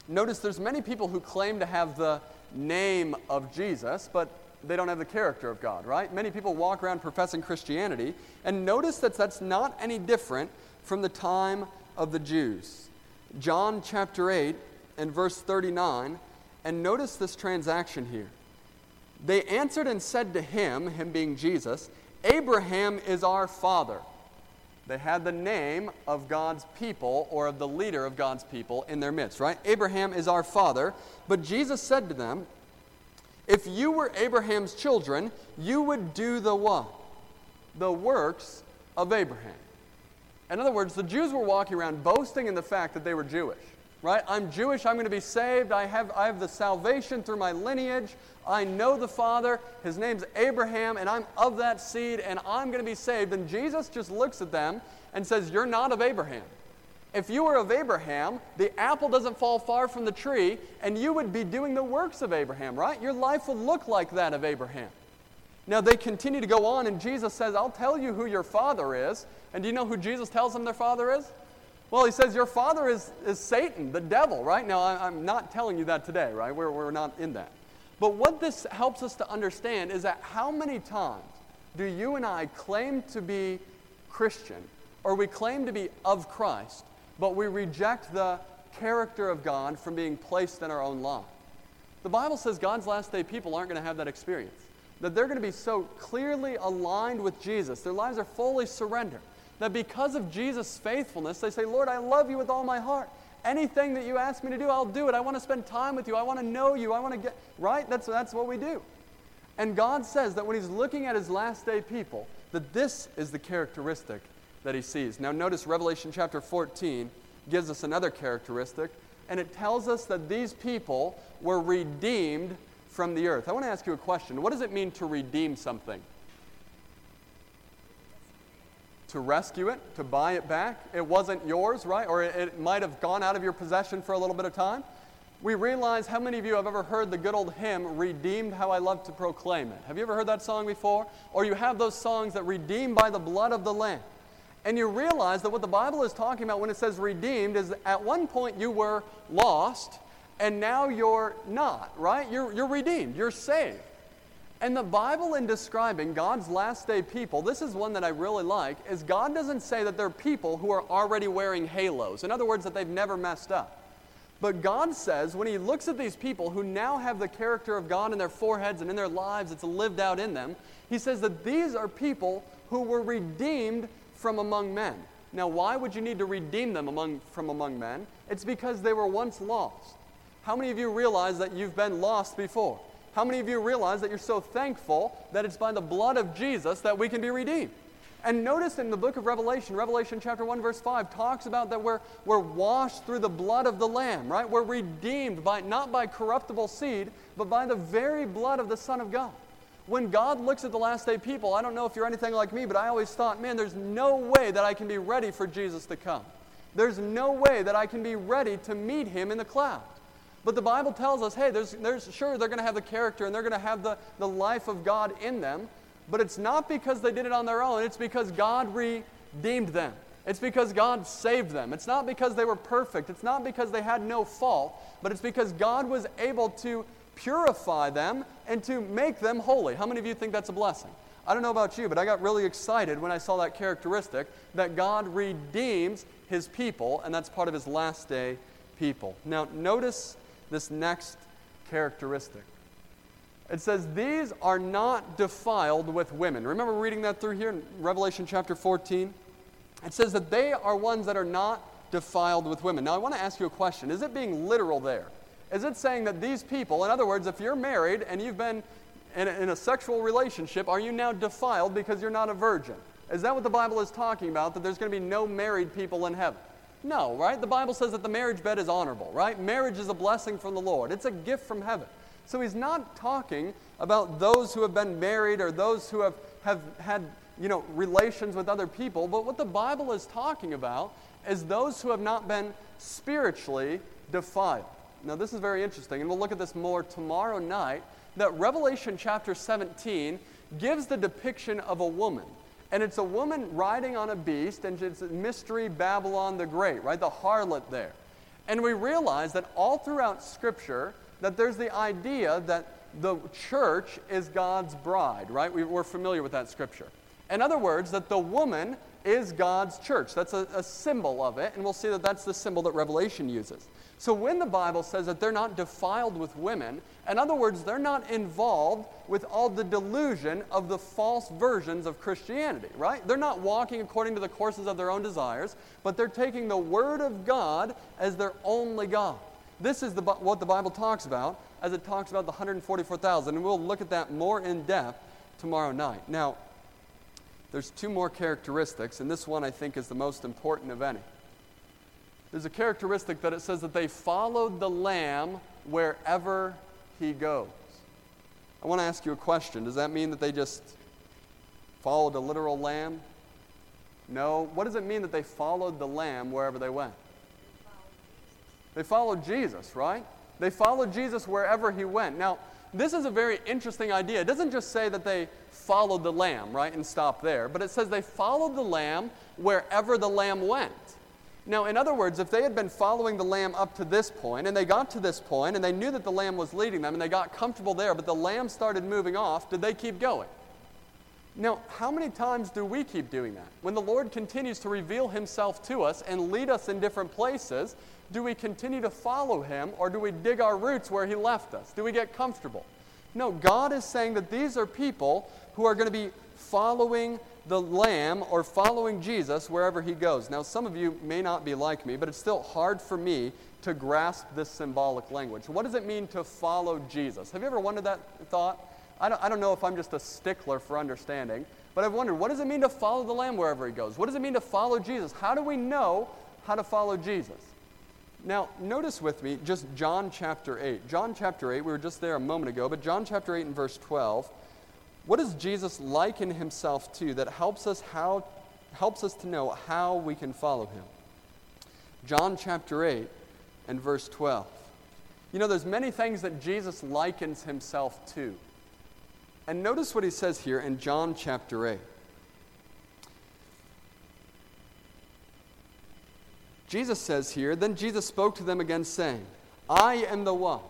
Notice there's many people who claim to have the name of Jesus, but they don't have the character of God, right? Many people walk around professing Christianity, and notice that that's not any different from the time of the Jews. John chapter 8 and verse 39, and notice this transaction here. They answered and said to him, him being Jesus, Abraham is our father. They had the name of God's people or of the leader of God's people in their midst, right? Abraham is our father. But Jesus said to them, If you were Abraham's children, you would do the what? The works of Abraham. In other words, the Jews were walking around boasting in the fact that they were Jewish. Right? I'm Jewish, I'm going to be saved, I have, I have the salvation through my lineage, I know the Father, his name's Abraham, and I'm of that seed, and I'm going to be saved. And Jesus just looks at them and says, You're not of Abraham. If you were of Abraham, the apple doesn't fall far from the tree, and you would be doing the works of Abraham, right? Your life would look like that of Abraham. Now they continue to go on, and Jesus says, I'll tell you who your father is. And do you know who Jesus tells them their father is? Well, he says, Your father is, is Satan, the devil, right? Now, I, am not telling you that today, right? We're, we're not in that. But what this helps us to understand is that how many times do you and I claim to be Christian, or we claim to be of Christ, but we reject the character of God from being placed in our own life? The Bible says God's last day people aren't going to have that experience that they're going to be so clearly aligned with Jesus, their lives are fully surrendered, that because of Jesus' faithfulness, they say, Lord, I love you with all my heart. Anything that you ask me to do, I'll do it. I want to spend time with you. I want to know you. I want to get, right? That's, that's what we do. And God says that when He's looking at His last day people, that this is the characteristic that He sees. Now, notice Revelation chapter 14 gives us another characteristic, and it tells us that these people were redeemed from the earth. I want to ask you a question. What does it mean to redeem something? To rescue it, to buy it back. It wasn't yours, right? Or it, it might have gone out of your possession for a little bit of time. We realize how many of you have ever heard the good old hymn, Redeemed How I Love to Proclaim It? Have you ever heard that song before? Or you have those songs that redeemed by the blood of the Lamb. And you realize that what the Bible is talking about when it says redeemed is at one point you were lost and now you're not, right? You're, you're redeemed, you're saved. And the Bible, in describing God's last day people, this is one that I really like, is God doesn't say that they're people who are already wearing halos. In other words, that they've never messed up. But God says, when He looks at these people who now have the character of God in their foreheads and in their lives, it's lived out in them, He says that these are people who were redeemed from among men. Now, why would you need to redeem them among, from among men? It's because they were once lost. How many of you realize that you've been lost before? How many of you realize that you're so thankful that it's by the blood of Jesus that we can be redeemed? And notice in the book of Revelation, Revelation chapter 1, verse 5, talks about that we're, we're washed through the blood of the Lamb, right? We're redeemed by, not by corruptible seed, but by the very blood of the Son of God. When God looks at the last day people, I don't know if you're anything like me, but I always thought, man, there's no way that I can be ready for Jesus to come. There's no way that I can be ready to meet him in the clouds. But the Bible tells us, hey, there's, there's sure they're going to have the character and they're going to have the, the life of God in them, but it's not because they did it on their own. It's because God redeemed them. It's because God saved them. It's not because they were perfect. It's not because they had no fault, but it's because God was able to purify them and to make them holy. How many of you think that's a blessing? I don't know about you, but I got really excited when I saw that characteristic that God redeems his people, and that's part of his last day people. Now, notice this next characteristic. It says, These are not defiled with women. Remember reading that through here in Revelation chapter 14? It says that they are ones that are not defiled with women. Now, I want to ask you a question. Is it being literal there? Is it saying that these people, in other words, if you're married and you've been in a, in a sexual relationship, are you now defiled because you're not a virgin? Is that what the Bible is talking about? That there's going to be no married people in heaven? No, right? The Bible says that the marriage bed is honorable, right? Marriage is a blessing from the Lord, it's a gift from heaven. So he's not talking about those who have been married or those who have, have had you know, relations with other people, but what the Bible is talking about is those who have not been spiritually defiled. Now, this is very interesting, and we'll look at this more tomorrow night. That Revelation chapter 17 gives the depiction of a woman and it's a woman riding on a beast, and it's Mystery Babylon the Great, right? The harlot there. And we realize that all throughout Scripture, that there's the idea that the church is God's bride, right? We, are familiar with that Scripture. In other words, that the woman is God's church. That's a, a symbol of it, and we'll see that that's the symbol that Revelation uses. So when the Bible says that they're not defiled with women, in other words, they're not involved with all the delusion of the false versions of Christianity, right? They're not walking according to the courses of their own desires, but they're taking the Word of God as their only God. This is the, what the Bible talks about as it talks about the 144,000, and we'll look at that more in depth tomorrow night. Now, there's two more characteristics, and this one I think is the most important of any there's a characteristic that it says that they followed the Lamb wherever he goes. I want to ask you a question. Does that mean that they just followed a literal lamb? No. What does it mean that they followed the lamb wherever they went? They followed Jesus, right? They followed Jesus wherever he went. Now, this is a very interesting idea. It doesn't just say that they followed the lamb, right, and stop there, but it says they followed the lamb wherever the lamb went. Now, in other words, if they had been following the lamb up to this point, and they got to this point, and they knew that the lamb was leading them, and they got comfortable there, but the lamb started moving off, did they keep going? Now, how many times do we keep doing that? When the Lord continues to reveal himself to us and lead us in different places, do we continue to follow him, or do we dig our roots where he left us? Do we get comfortable? No, God is saying that these are people who are going to be following the Lamb or following Jesus wherever he goes. Now, some of you may not be like me, but it's still hard for me to grasp this symbolic language. What does it mean to follow Jesus? Have you ever wondered that thought? I don't, I don't know if I'm just a stickler for understanding, but I've wondered what does it mean to follow the Lamb wherever he goes? What does it mean to follow Jesus? How do we know how to follow Jesus? Now, notice with me just John chapter 8. John chapter 8, we were just there a moment ago, but John chapter 8 and verse 12. What does Jesus liken himself to that helps us how helps us to know how we can follow him. John chapter 8 and verse 12. You know, there's many things that Jesus likens himself to. And notice what he says here in John chapter 8. Jesus says here, Then Jesus spoke to them again, saying, I am the one,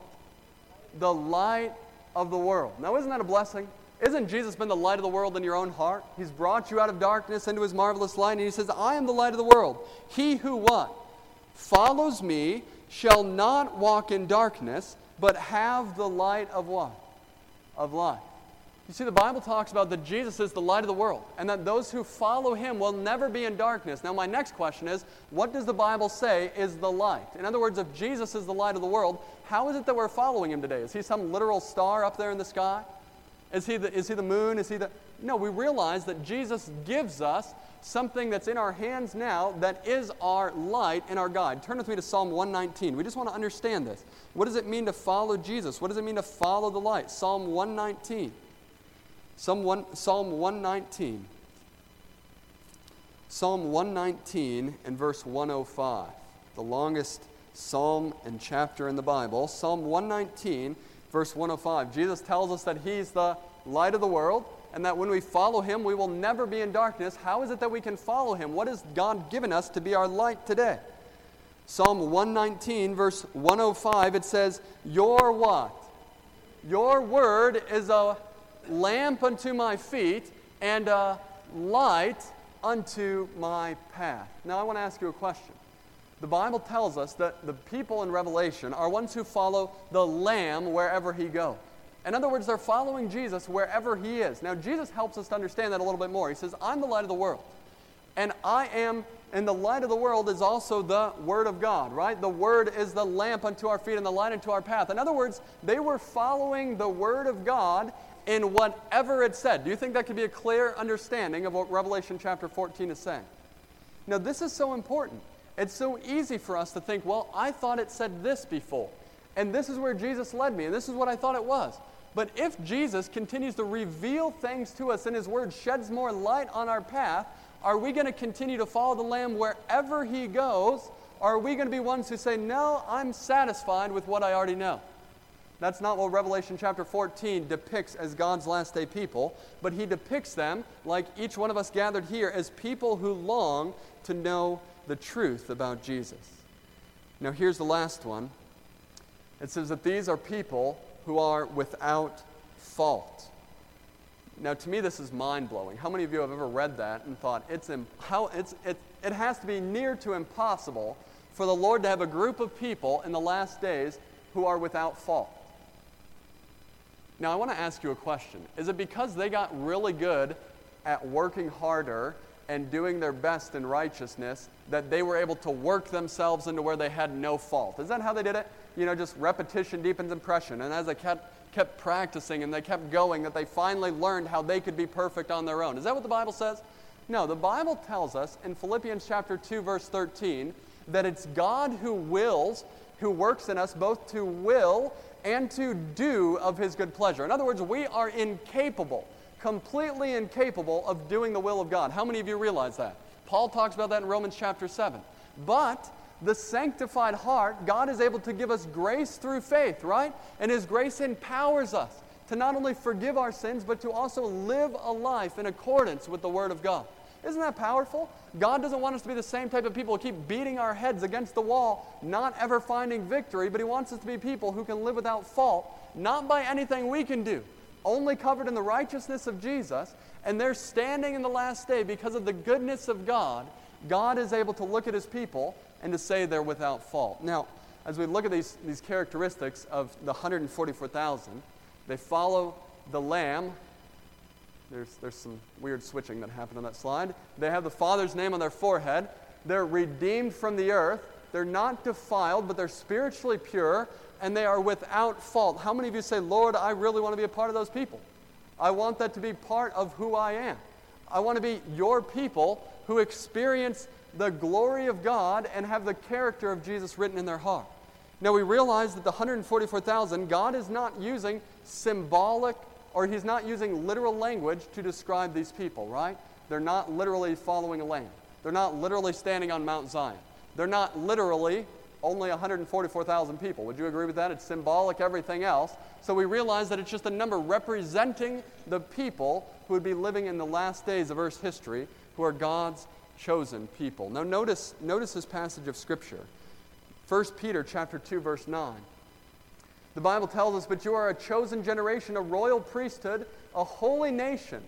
the light of the world. Now, isn't that a blessing? Isn't Jesus been the light of the world in your own heart? He's brought you out of darkness into his marvelous light, and he says, I am the light of the world. He who what? Follows me shall not walk in darkness, but have the light of what? Of life. You see, the Bible talks about that Jesus is the light of the world, and that those who follow him will never be in darkness. Now, my next question is what does the Bible say is the light? In other words, if Jesus is the light of the world, how is it that we're following him today? Is he some literal star up there in the sky? Is he the, is he the moon? Is he the. No, we realize that Jesus gives us something that's in our hands now that is our light and our guide. Turn with me to Psalm 119. We just want to understand this. What does it mean to follow Jesus? What does it mean to follow the light? Psalm 119. Psalm, 1, Psalm 119. Psalm 119 and verse 105, the longest psalm and chapter in the Bible. Psalm 119, verse 105. Jesus tells us that He's the light of the world and that when we follow Him, we will never be in darkness. How is it that we can follow Him? What has God given us to be our light today? Psalm 119, verse 105, it says, Your what? Your word is a lamp unto my feet and a light unto my path. Now, I want to ask you a question. The Bible tells us that the people in Revelation are ones who follow the Lamb wherever he goes. In other words, they're following Jesus wherever he is. Now, Jesus helps us to understand that a little bit more. He says, I'm the light of the world. And I am, and the light of the world is also the Word of God, right? The Word is the lamp unto our feet and the light unto our path. In other words, they were following the Word of God in whatever it said. Do you think that could be a clear understanding of what Revelation chapter 14 is saying? Now, this is so important. It's so easy for us to think, well, I thought it said this before, and this is where Jesus led me, and this is what I thought it was. But if Jesus continues to reveal things to us in His Word, sheds more light on our path, are we going to continue to follow the Lamb wherever He goes? Or are we going to be ones who say, no, I'm satisfied with what I already know? That's not what Revelation chapter 14 depicts as God's last day people, but he depicts them, like each one of us gathered here, as people who long to know the truth about Jesus. Now, here's the last one it says that these are people who are without fault. Now, to me, this is mind blowing. How many of you have ever read that and thought it's, Im- how, it's it, it has to be near to impossible for the Lord to have a group of people in the last days who are without fault? Now, I want to ask you a question. Is it because they got really good at working harder and doing their best in righteousness that they were able to work themselves into where they had no fault? Is that how they did it? You know, just repetition deepens impression. And as they kept, kept practicing and they kept going, that they finally learned how they could be perfect on their own. Is that what the Bible says? No, the Bible tells us in Philippians chapter 2, verse 13, that it's God who wills, who works in us both to will and to do of his good pleasure. In other words, we are incapable, completely incapable of doing the will of God. How many of you realize that? Paul talks about that in Romans chapter 7. But the sanctified heart, God is able to give us grace through faith, right? And his grace empowers us to not only forgive our sins, but to also live a life in accordance with the Word of God. Isn't that powerful? God doesn't want us to be the same type of people who keep beating our heads against the wall, not ever finding victory, but He wants us to be people who can live without fault, not by anything we can do, only covered in the righteousness of Jesus. And they're standing in the last day because of the goodness of God. God is able to look at His people and to say they're without fault. Now, as we look at these, these characteristics of the 144,000, they follow the Lamb there's, there's some weird switching that happened on that slide. They have the Father's name on their forehead. They're redeemed from the earth. They're not defiled, but they're spiritually pure, and they are without fault. How many of you say, Lord, I really want to be a part of those people? I want that to be part of who I am. I want to be your people who experience the glory of God and have the character of Jesus written in their heart. Now we realize that the 144,000, God is not using symbolic or he's not using literal language to describe these people, right? They're not literally following a lamb. They're not literally standing on Mount Zion. They're not literally only 144,000 people. Would you agree with that? It's symbolic, everything else. So we realize that it's just a number representing the people who would be living in the last days of Earth's history, who are God's chosen people. Now notice, notice this passage of Scripture. 1 Peter chapter 2, verse 9. The Bible tells us, But you are a chosen generation, a royal priesthood, a holy nation,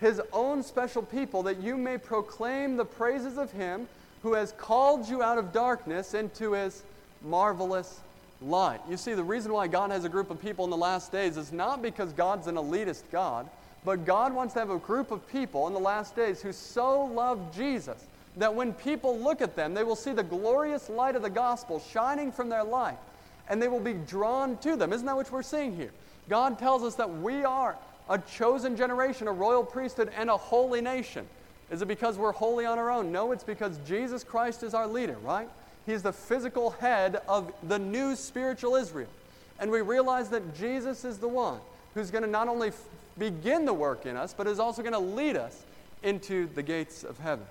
his own special people, that you may proclaim the praises of him who has called you out of darkness into his marvelous light. You see, the reason why God has a group of people in the last days is not because God's an elitist God, but God wants to have a group of people in the last days who so love Jesus that when people look at them, they will see the glorious light of the gospel shining from their life and they will be drawn to them. Isn't that what we're seeing here? God tells us that we are a chosen generation, a royal priesthood, and a holy nation. Is it because we're holy on our own? No, it's because Jesus Christ is our leader, right? He's the physical head of the new spiritual Israel. And we realize that Jesus is the one who's going to not only f- begin the work in us, but is also going to lead us into the gates of heaven.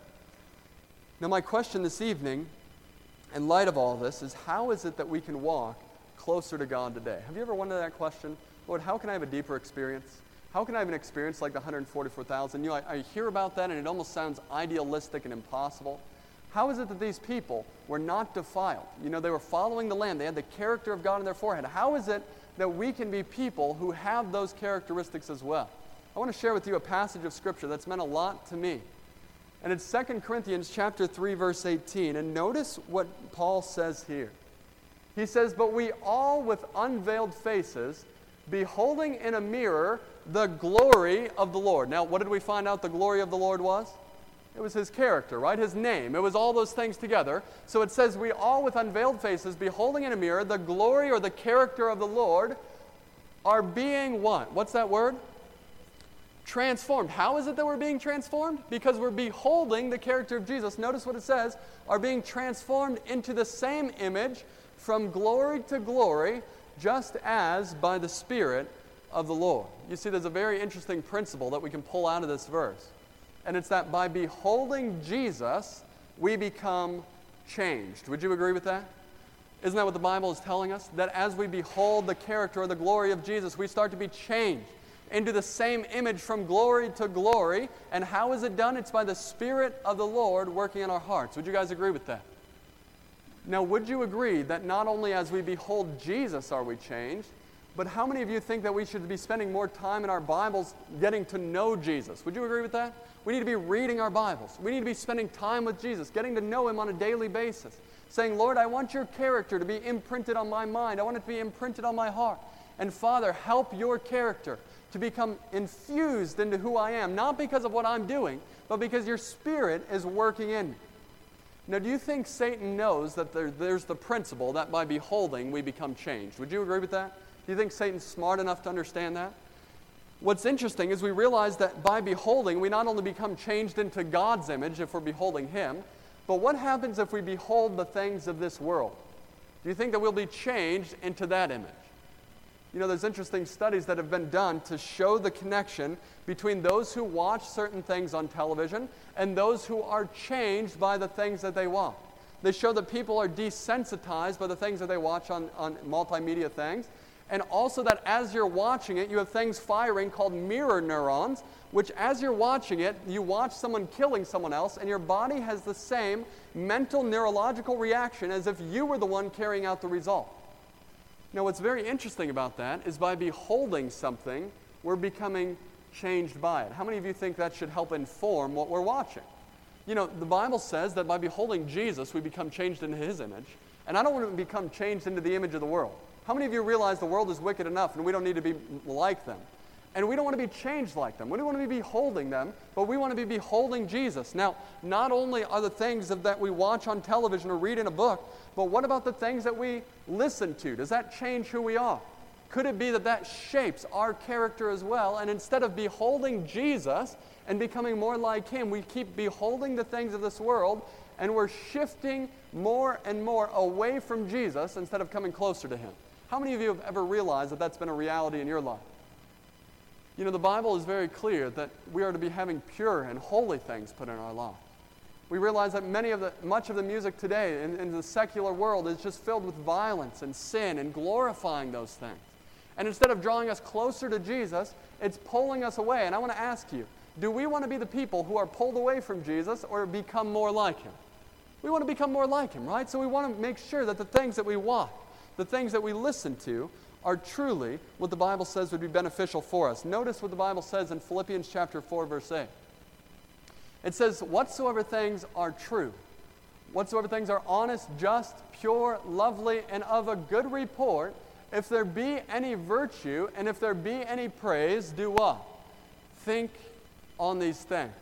Now, my question this evening, in light of all this, is how is it that we can walk closer to God today? Have you ever wondered that question? Lord, how can I have a deeper experience? How can I have an experience like the 144,000? You know, I, I hear about that and it almost sounds idealistic and impossible. How is it that these people were not defiled? You know, they were following the Lamb. They had the character of God in their forehead. How is it that we can be people who have those characteristics as well? I want to share with you a passage of Scripture that's meant a lot to me. And it's 2 Corinthians chapter 3, verse 18. And notice what Paul says here. He says, But we all with unveiled faces, beholding in a mirror the glory of the Lord. Now, what did we find out the glory of the Lord was? It was his character, right? His name. It was all those things together. So it says, We all with unveiled faces, beholding in a mirror the glory or the character of the Lord, are being what? What's that word? Transformed. How is it that we're being transformed? Because we're beholding the character of Jesus. Notice what it says are being transformed into the same image from glory to glory, just as by the Spirit of the Lord. You see, there's a very interesting principle that we can pull out of this verse. And it's that by beholding Jesus, we become changed. Would you agree with that? Isn't that what the Bible is telling us? That as we behold the character or the glory of Jesus, we start to be changed into the same image from glory to glory. And how is it done? It's by the Spirit of the Lord working in our hearts. Would you guys agree with that? Now, would you agree that not only as we behold Jesus are we changed, but how many of you think that we should be spending more time in our Bibles getting to know Jesus? Would you agree with that? We need to be reading our Bibles. We need to be spending time with Jesus, getting to know Him on a daily basis. Saying, Lord, I want your character to be imprinted on my mind. I want it to be imprinted on my heart. And Father, help your character to become infused into who I am, not because of what I'm doing, but because your Spirit is working in me. Now, do you think Satan knows that there, there's the principle that by beholding we become changed? Would you agree with that? Do you think Satan's smart enough to understand that? What's interesting is we realize that by beholding, we not only become changed into God's image if we're beholding Him, but what happens if we behold the things of this world? Do you think that we'll be changed into that image? You know, there's interesting studies that have been done to show the connection between those who watch certain things on television and those who are changed by the things that they watch. They show that people are desensitized by the things that they watch on, on multimedia things, and also that as you're watching it, you have things firing called mirror neurons, which as you're watching it, you watch someone killing someone else, and your body has the same mental neurological reaction as if you were the one carrying out the result. Now, what's very interesting about that is by beholding something, we're becoming changed by it. How many of you think that should help inform what we're watching? You know, the Bible says that by beholding Jesus, we become changed into his image. And I don't want to become changed into the image of the world. How many of you realize the world is wicked enough and we don't need to be like them? And we don't want to be changed like them. We don't want to be beholding them, but we want to be beholding Jesus. Now, not only are the things that we watch on television or read in a book, but what about the things that we listen to? Does that change who we are? Could it be that that shapes our character as well? And instead of beholding Jesus and becoming more like Him, we keep beholding the things of this world and we're shifting more and more away from Jesus instead of coming closer to Him. How many of you have ever realized that that's been a reality in your life? You know, the Bible is very clear that we are to be having pure and holy things put in our life. We realize that many of the, much of the music today in, in the secular world is just filled with violence and sin and glorifying those things. And instead of drawing us closer to Jesus, it's pulling us away. And I want to ask you do we want to be the people who are pulled away from Jesus or become more like him? We want to become more like him, right? So we want to make sure that the things that we watch, the things that we listen to, are truly what the Bible says would be beneficial for us. Notice what the Bible says in Philippians chapter 4 verse 8. It says, Whatsoever things are true, whatsoever things are honest, just, pure, lovely, and of a good report, if there be any virtue and if there be any praise, do what? Think on these things.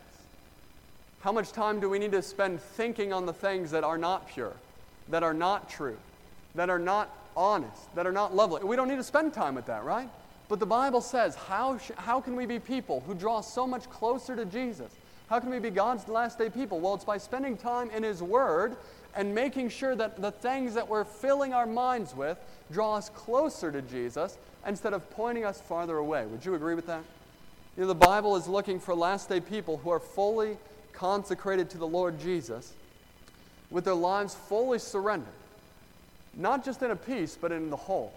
How much time do we need to spend thinking on the things that are not pure, that are not true, that are not honest, that are not lovely? We don't need to spend time with that, right? But the Bible says, how, sh- how can we be people who draw so much closer to Jesus? How can we be God's last day people? Well, it's by spending time in His Word and making sure that the things that we're filling our minds with draw us closer to Jesus instead of pointing us farther away. Would you agree with that? You know, the Bible is looking for last day people who are fully consecrated to the Lord Jesus with their lives fully surrendered, not just in a piece, but in the whole.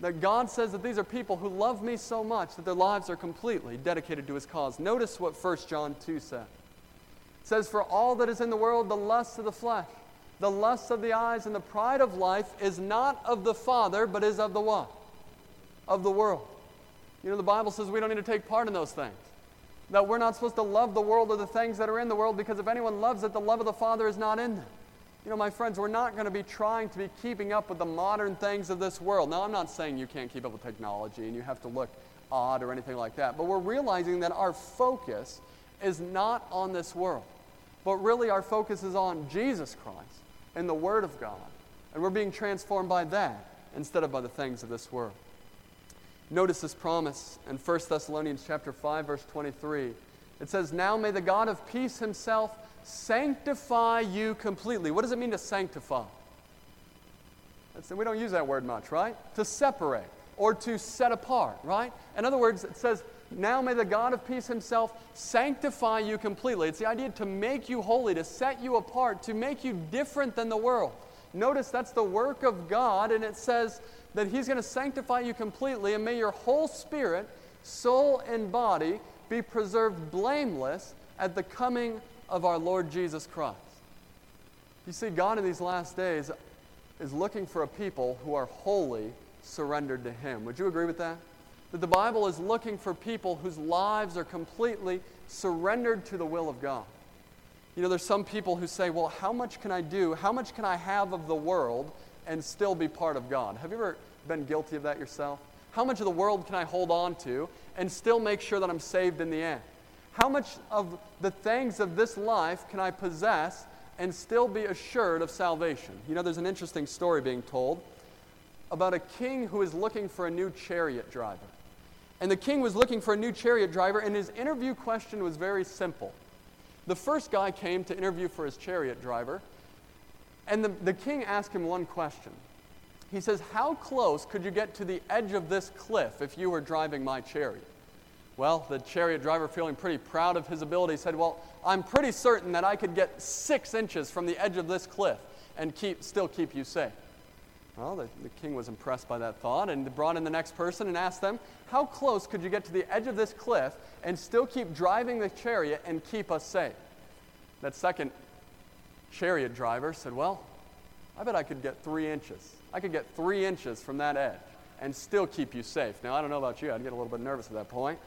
That God says that these are people who love me so much that their lives are completely dedicated to his cause. Notice what 1 John 2 says. It says, For all that is in the world, the lust of the flesh, the lust of the eyes, and the pride of life is not of the Father, but is of the what? Of the world. You know, the Bible says we don't need to take part in those things. That we're not supposed to love the world or the things that are in the world because if anyone loves it, the love of the Father is not in them. You know, my friends, we're not going to be trying to be keeping up with the modern things of this world. Now, I'm not saying you can't keep up with technology and you have to look odd or anything like that, but we're realizing that our focus is not on this world, but really our focus is on Jesus Christ and the Word of God. And we're being transformed by that instead of by the things of this world. Notice this promise in 1 Thessalonians chapter 5 verse 23. It says, "Now may the God of peace himself sanctify you completely." What does it mean to sanctify? That's, we don't use that word much, right? To separate or to set apart, right? In other words, it says, "Now may the God of peace himself sanctify you completely." It's the idea to make you holy, to set you apart, to make you different than the world. Notice that's the work of God, and it says that He's going to sanctify you completely, and may your whole spirit, soul, and body be preserved blameless at the coming of our Lord Jesus Christ. You see, God in these last days is looking for a people who are wholly surrendered to Him. Would you agree with that? That the Bible is looking for people whose lives are completely surrendered to the will of God. You know, there's some people who say, well, how much can I do? How much can I have of the world and still be part of God? Have you ever been guilty of that yourself? How much of the world can I hold on to and still make sure that I'm saved in the end? How much of the things of this life can I possess and still be assured of salvation? You know, there's an interesting story being told about a king who is looking for a new chariot driver. And the king was looking for a new chariot driver, and his interview question was very simple. The first guy came to interview for his chariot driver, and the, the king asked him one question. He says, How close could you get to the edge of this cliff if you were driving my chariot? Well, the chariot driver, feeling pretty proud of his ability, said, Well, I'm pretty certain that I could get six inches from the edge of this cliff and keep, still keep you safe. Well, the, the king was impressed by that thought and brought in the next person and asked them, How close could you get to the edge of this cliff and still keep driving the chariot and keep us safe? That second chariot driver said, Well, I bet I could get three inches. I could get three inches from that edge and still keep you safe. Now, I don't know about you, I'd get a little bit nervous at that point.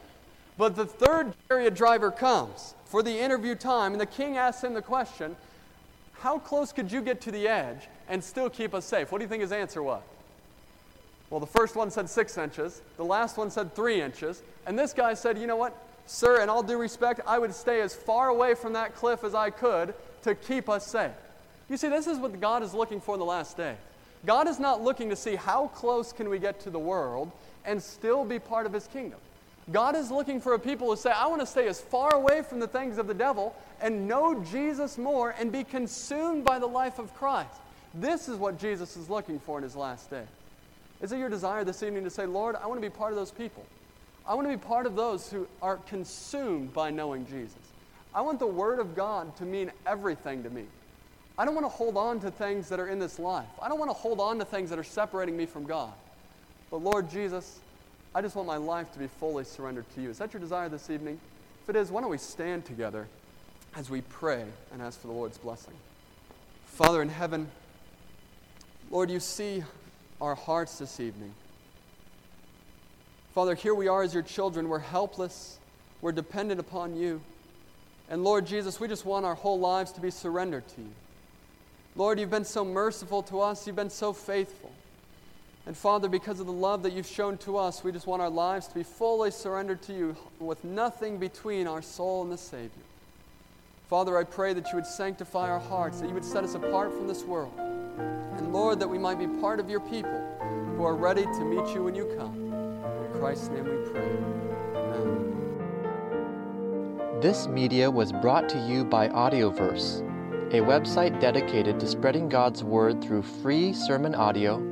But the third chariot driver comes for the interview time, and the king asks him the question How close could you get to the edge and still keep us safe? What do you think his answer was? Well, the first one said six inches, the last one said three inches, and this guy said, You know what, sir, in all due respect, I would stay as far away from that cliff as I could to keep us safe. You see, this is what God is looking for in the last day. God is not looking to see how close can we get to the world and still be part of his kingdom. God is looking for a people who say, I want to stay as far away from the things of the devil and know Jesus more and be consumed by the life of Christ. This is what Jesus is looking for in his last day. Is it your desire this evening to say, Lord, I want to be part of those people? I want to be part of those who are consumed by knowing Jesus. I want the Word of God to mean everything to me. I don't want to hold on to things that are in this life. I don't want to hold on to things that are separating me from God. But Lord Jesus, I just want my life to be fully surrendered to you. Is that your desire this evening? If it is, why don't we stand together as we pray and ask for the Lord's blessing? Father in heaven, Lord, you see our hearts this evening. Father, here we are as your children. We're helpless, we're dependent upon you. And Lord Jesus, we just want our whole lives to be surrendered to you. Lord, you've been so merciful to us, you've been so faithful. And Father, because of the love that you've shown to us, we just want our lives to be fully surrendered to you with nothing between our soul and the Savior. Father, I pray that you would sanctify our hearts, that you would set us apart from this world. And Lord, that we might be part of your people who are ready to meet you when you come. In Christ's name we pray. Amen. This media was brought to you by Audioverse, a website dedicated to spreading God's Word through free sermon audio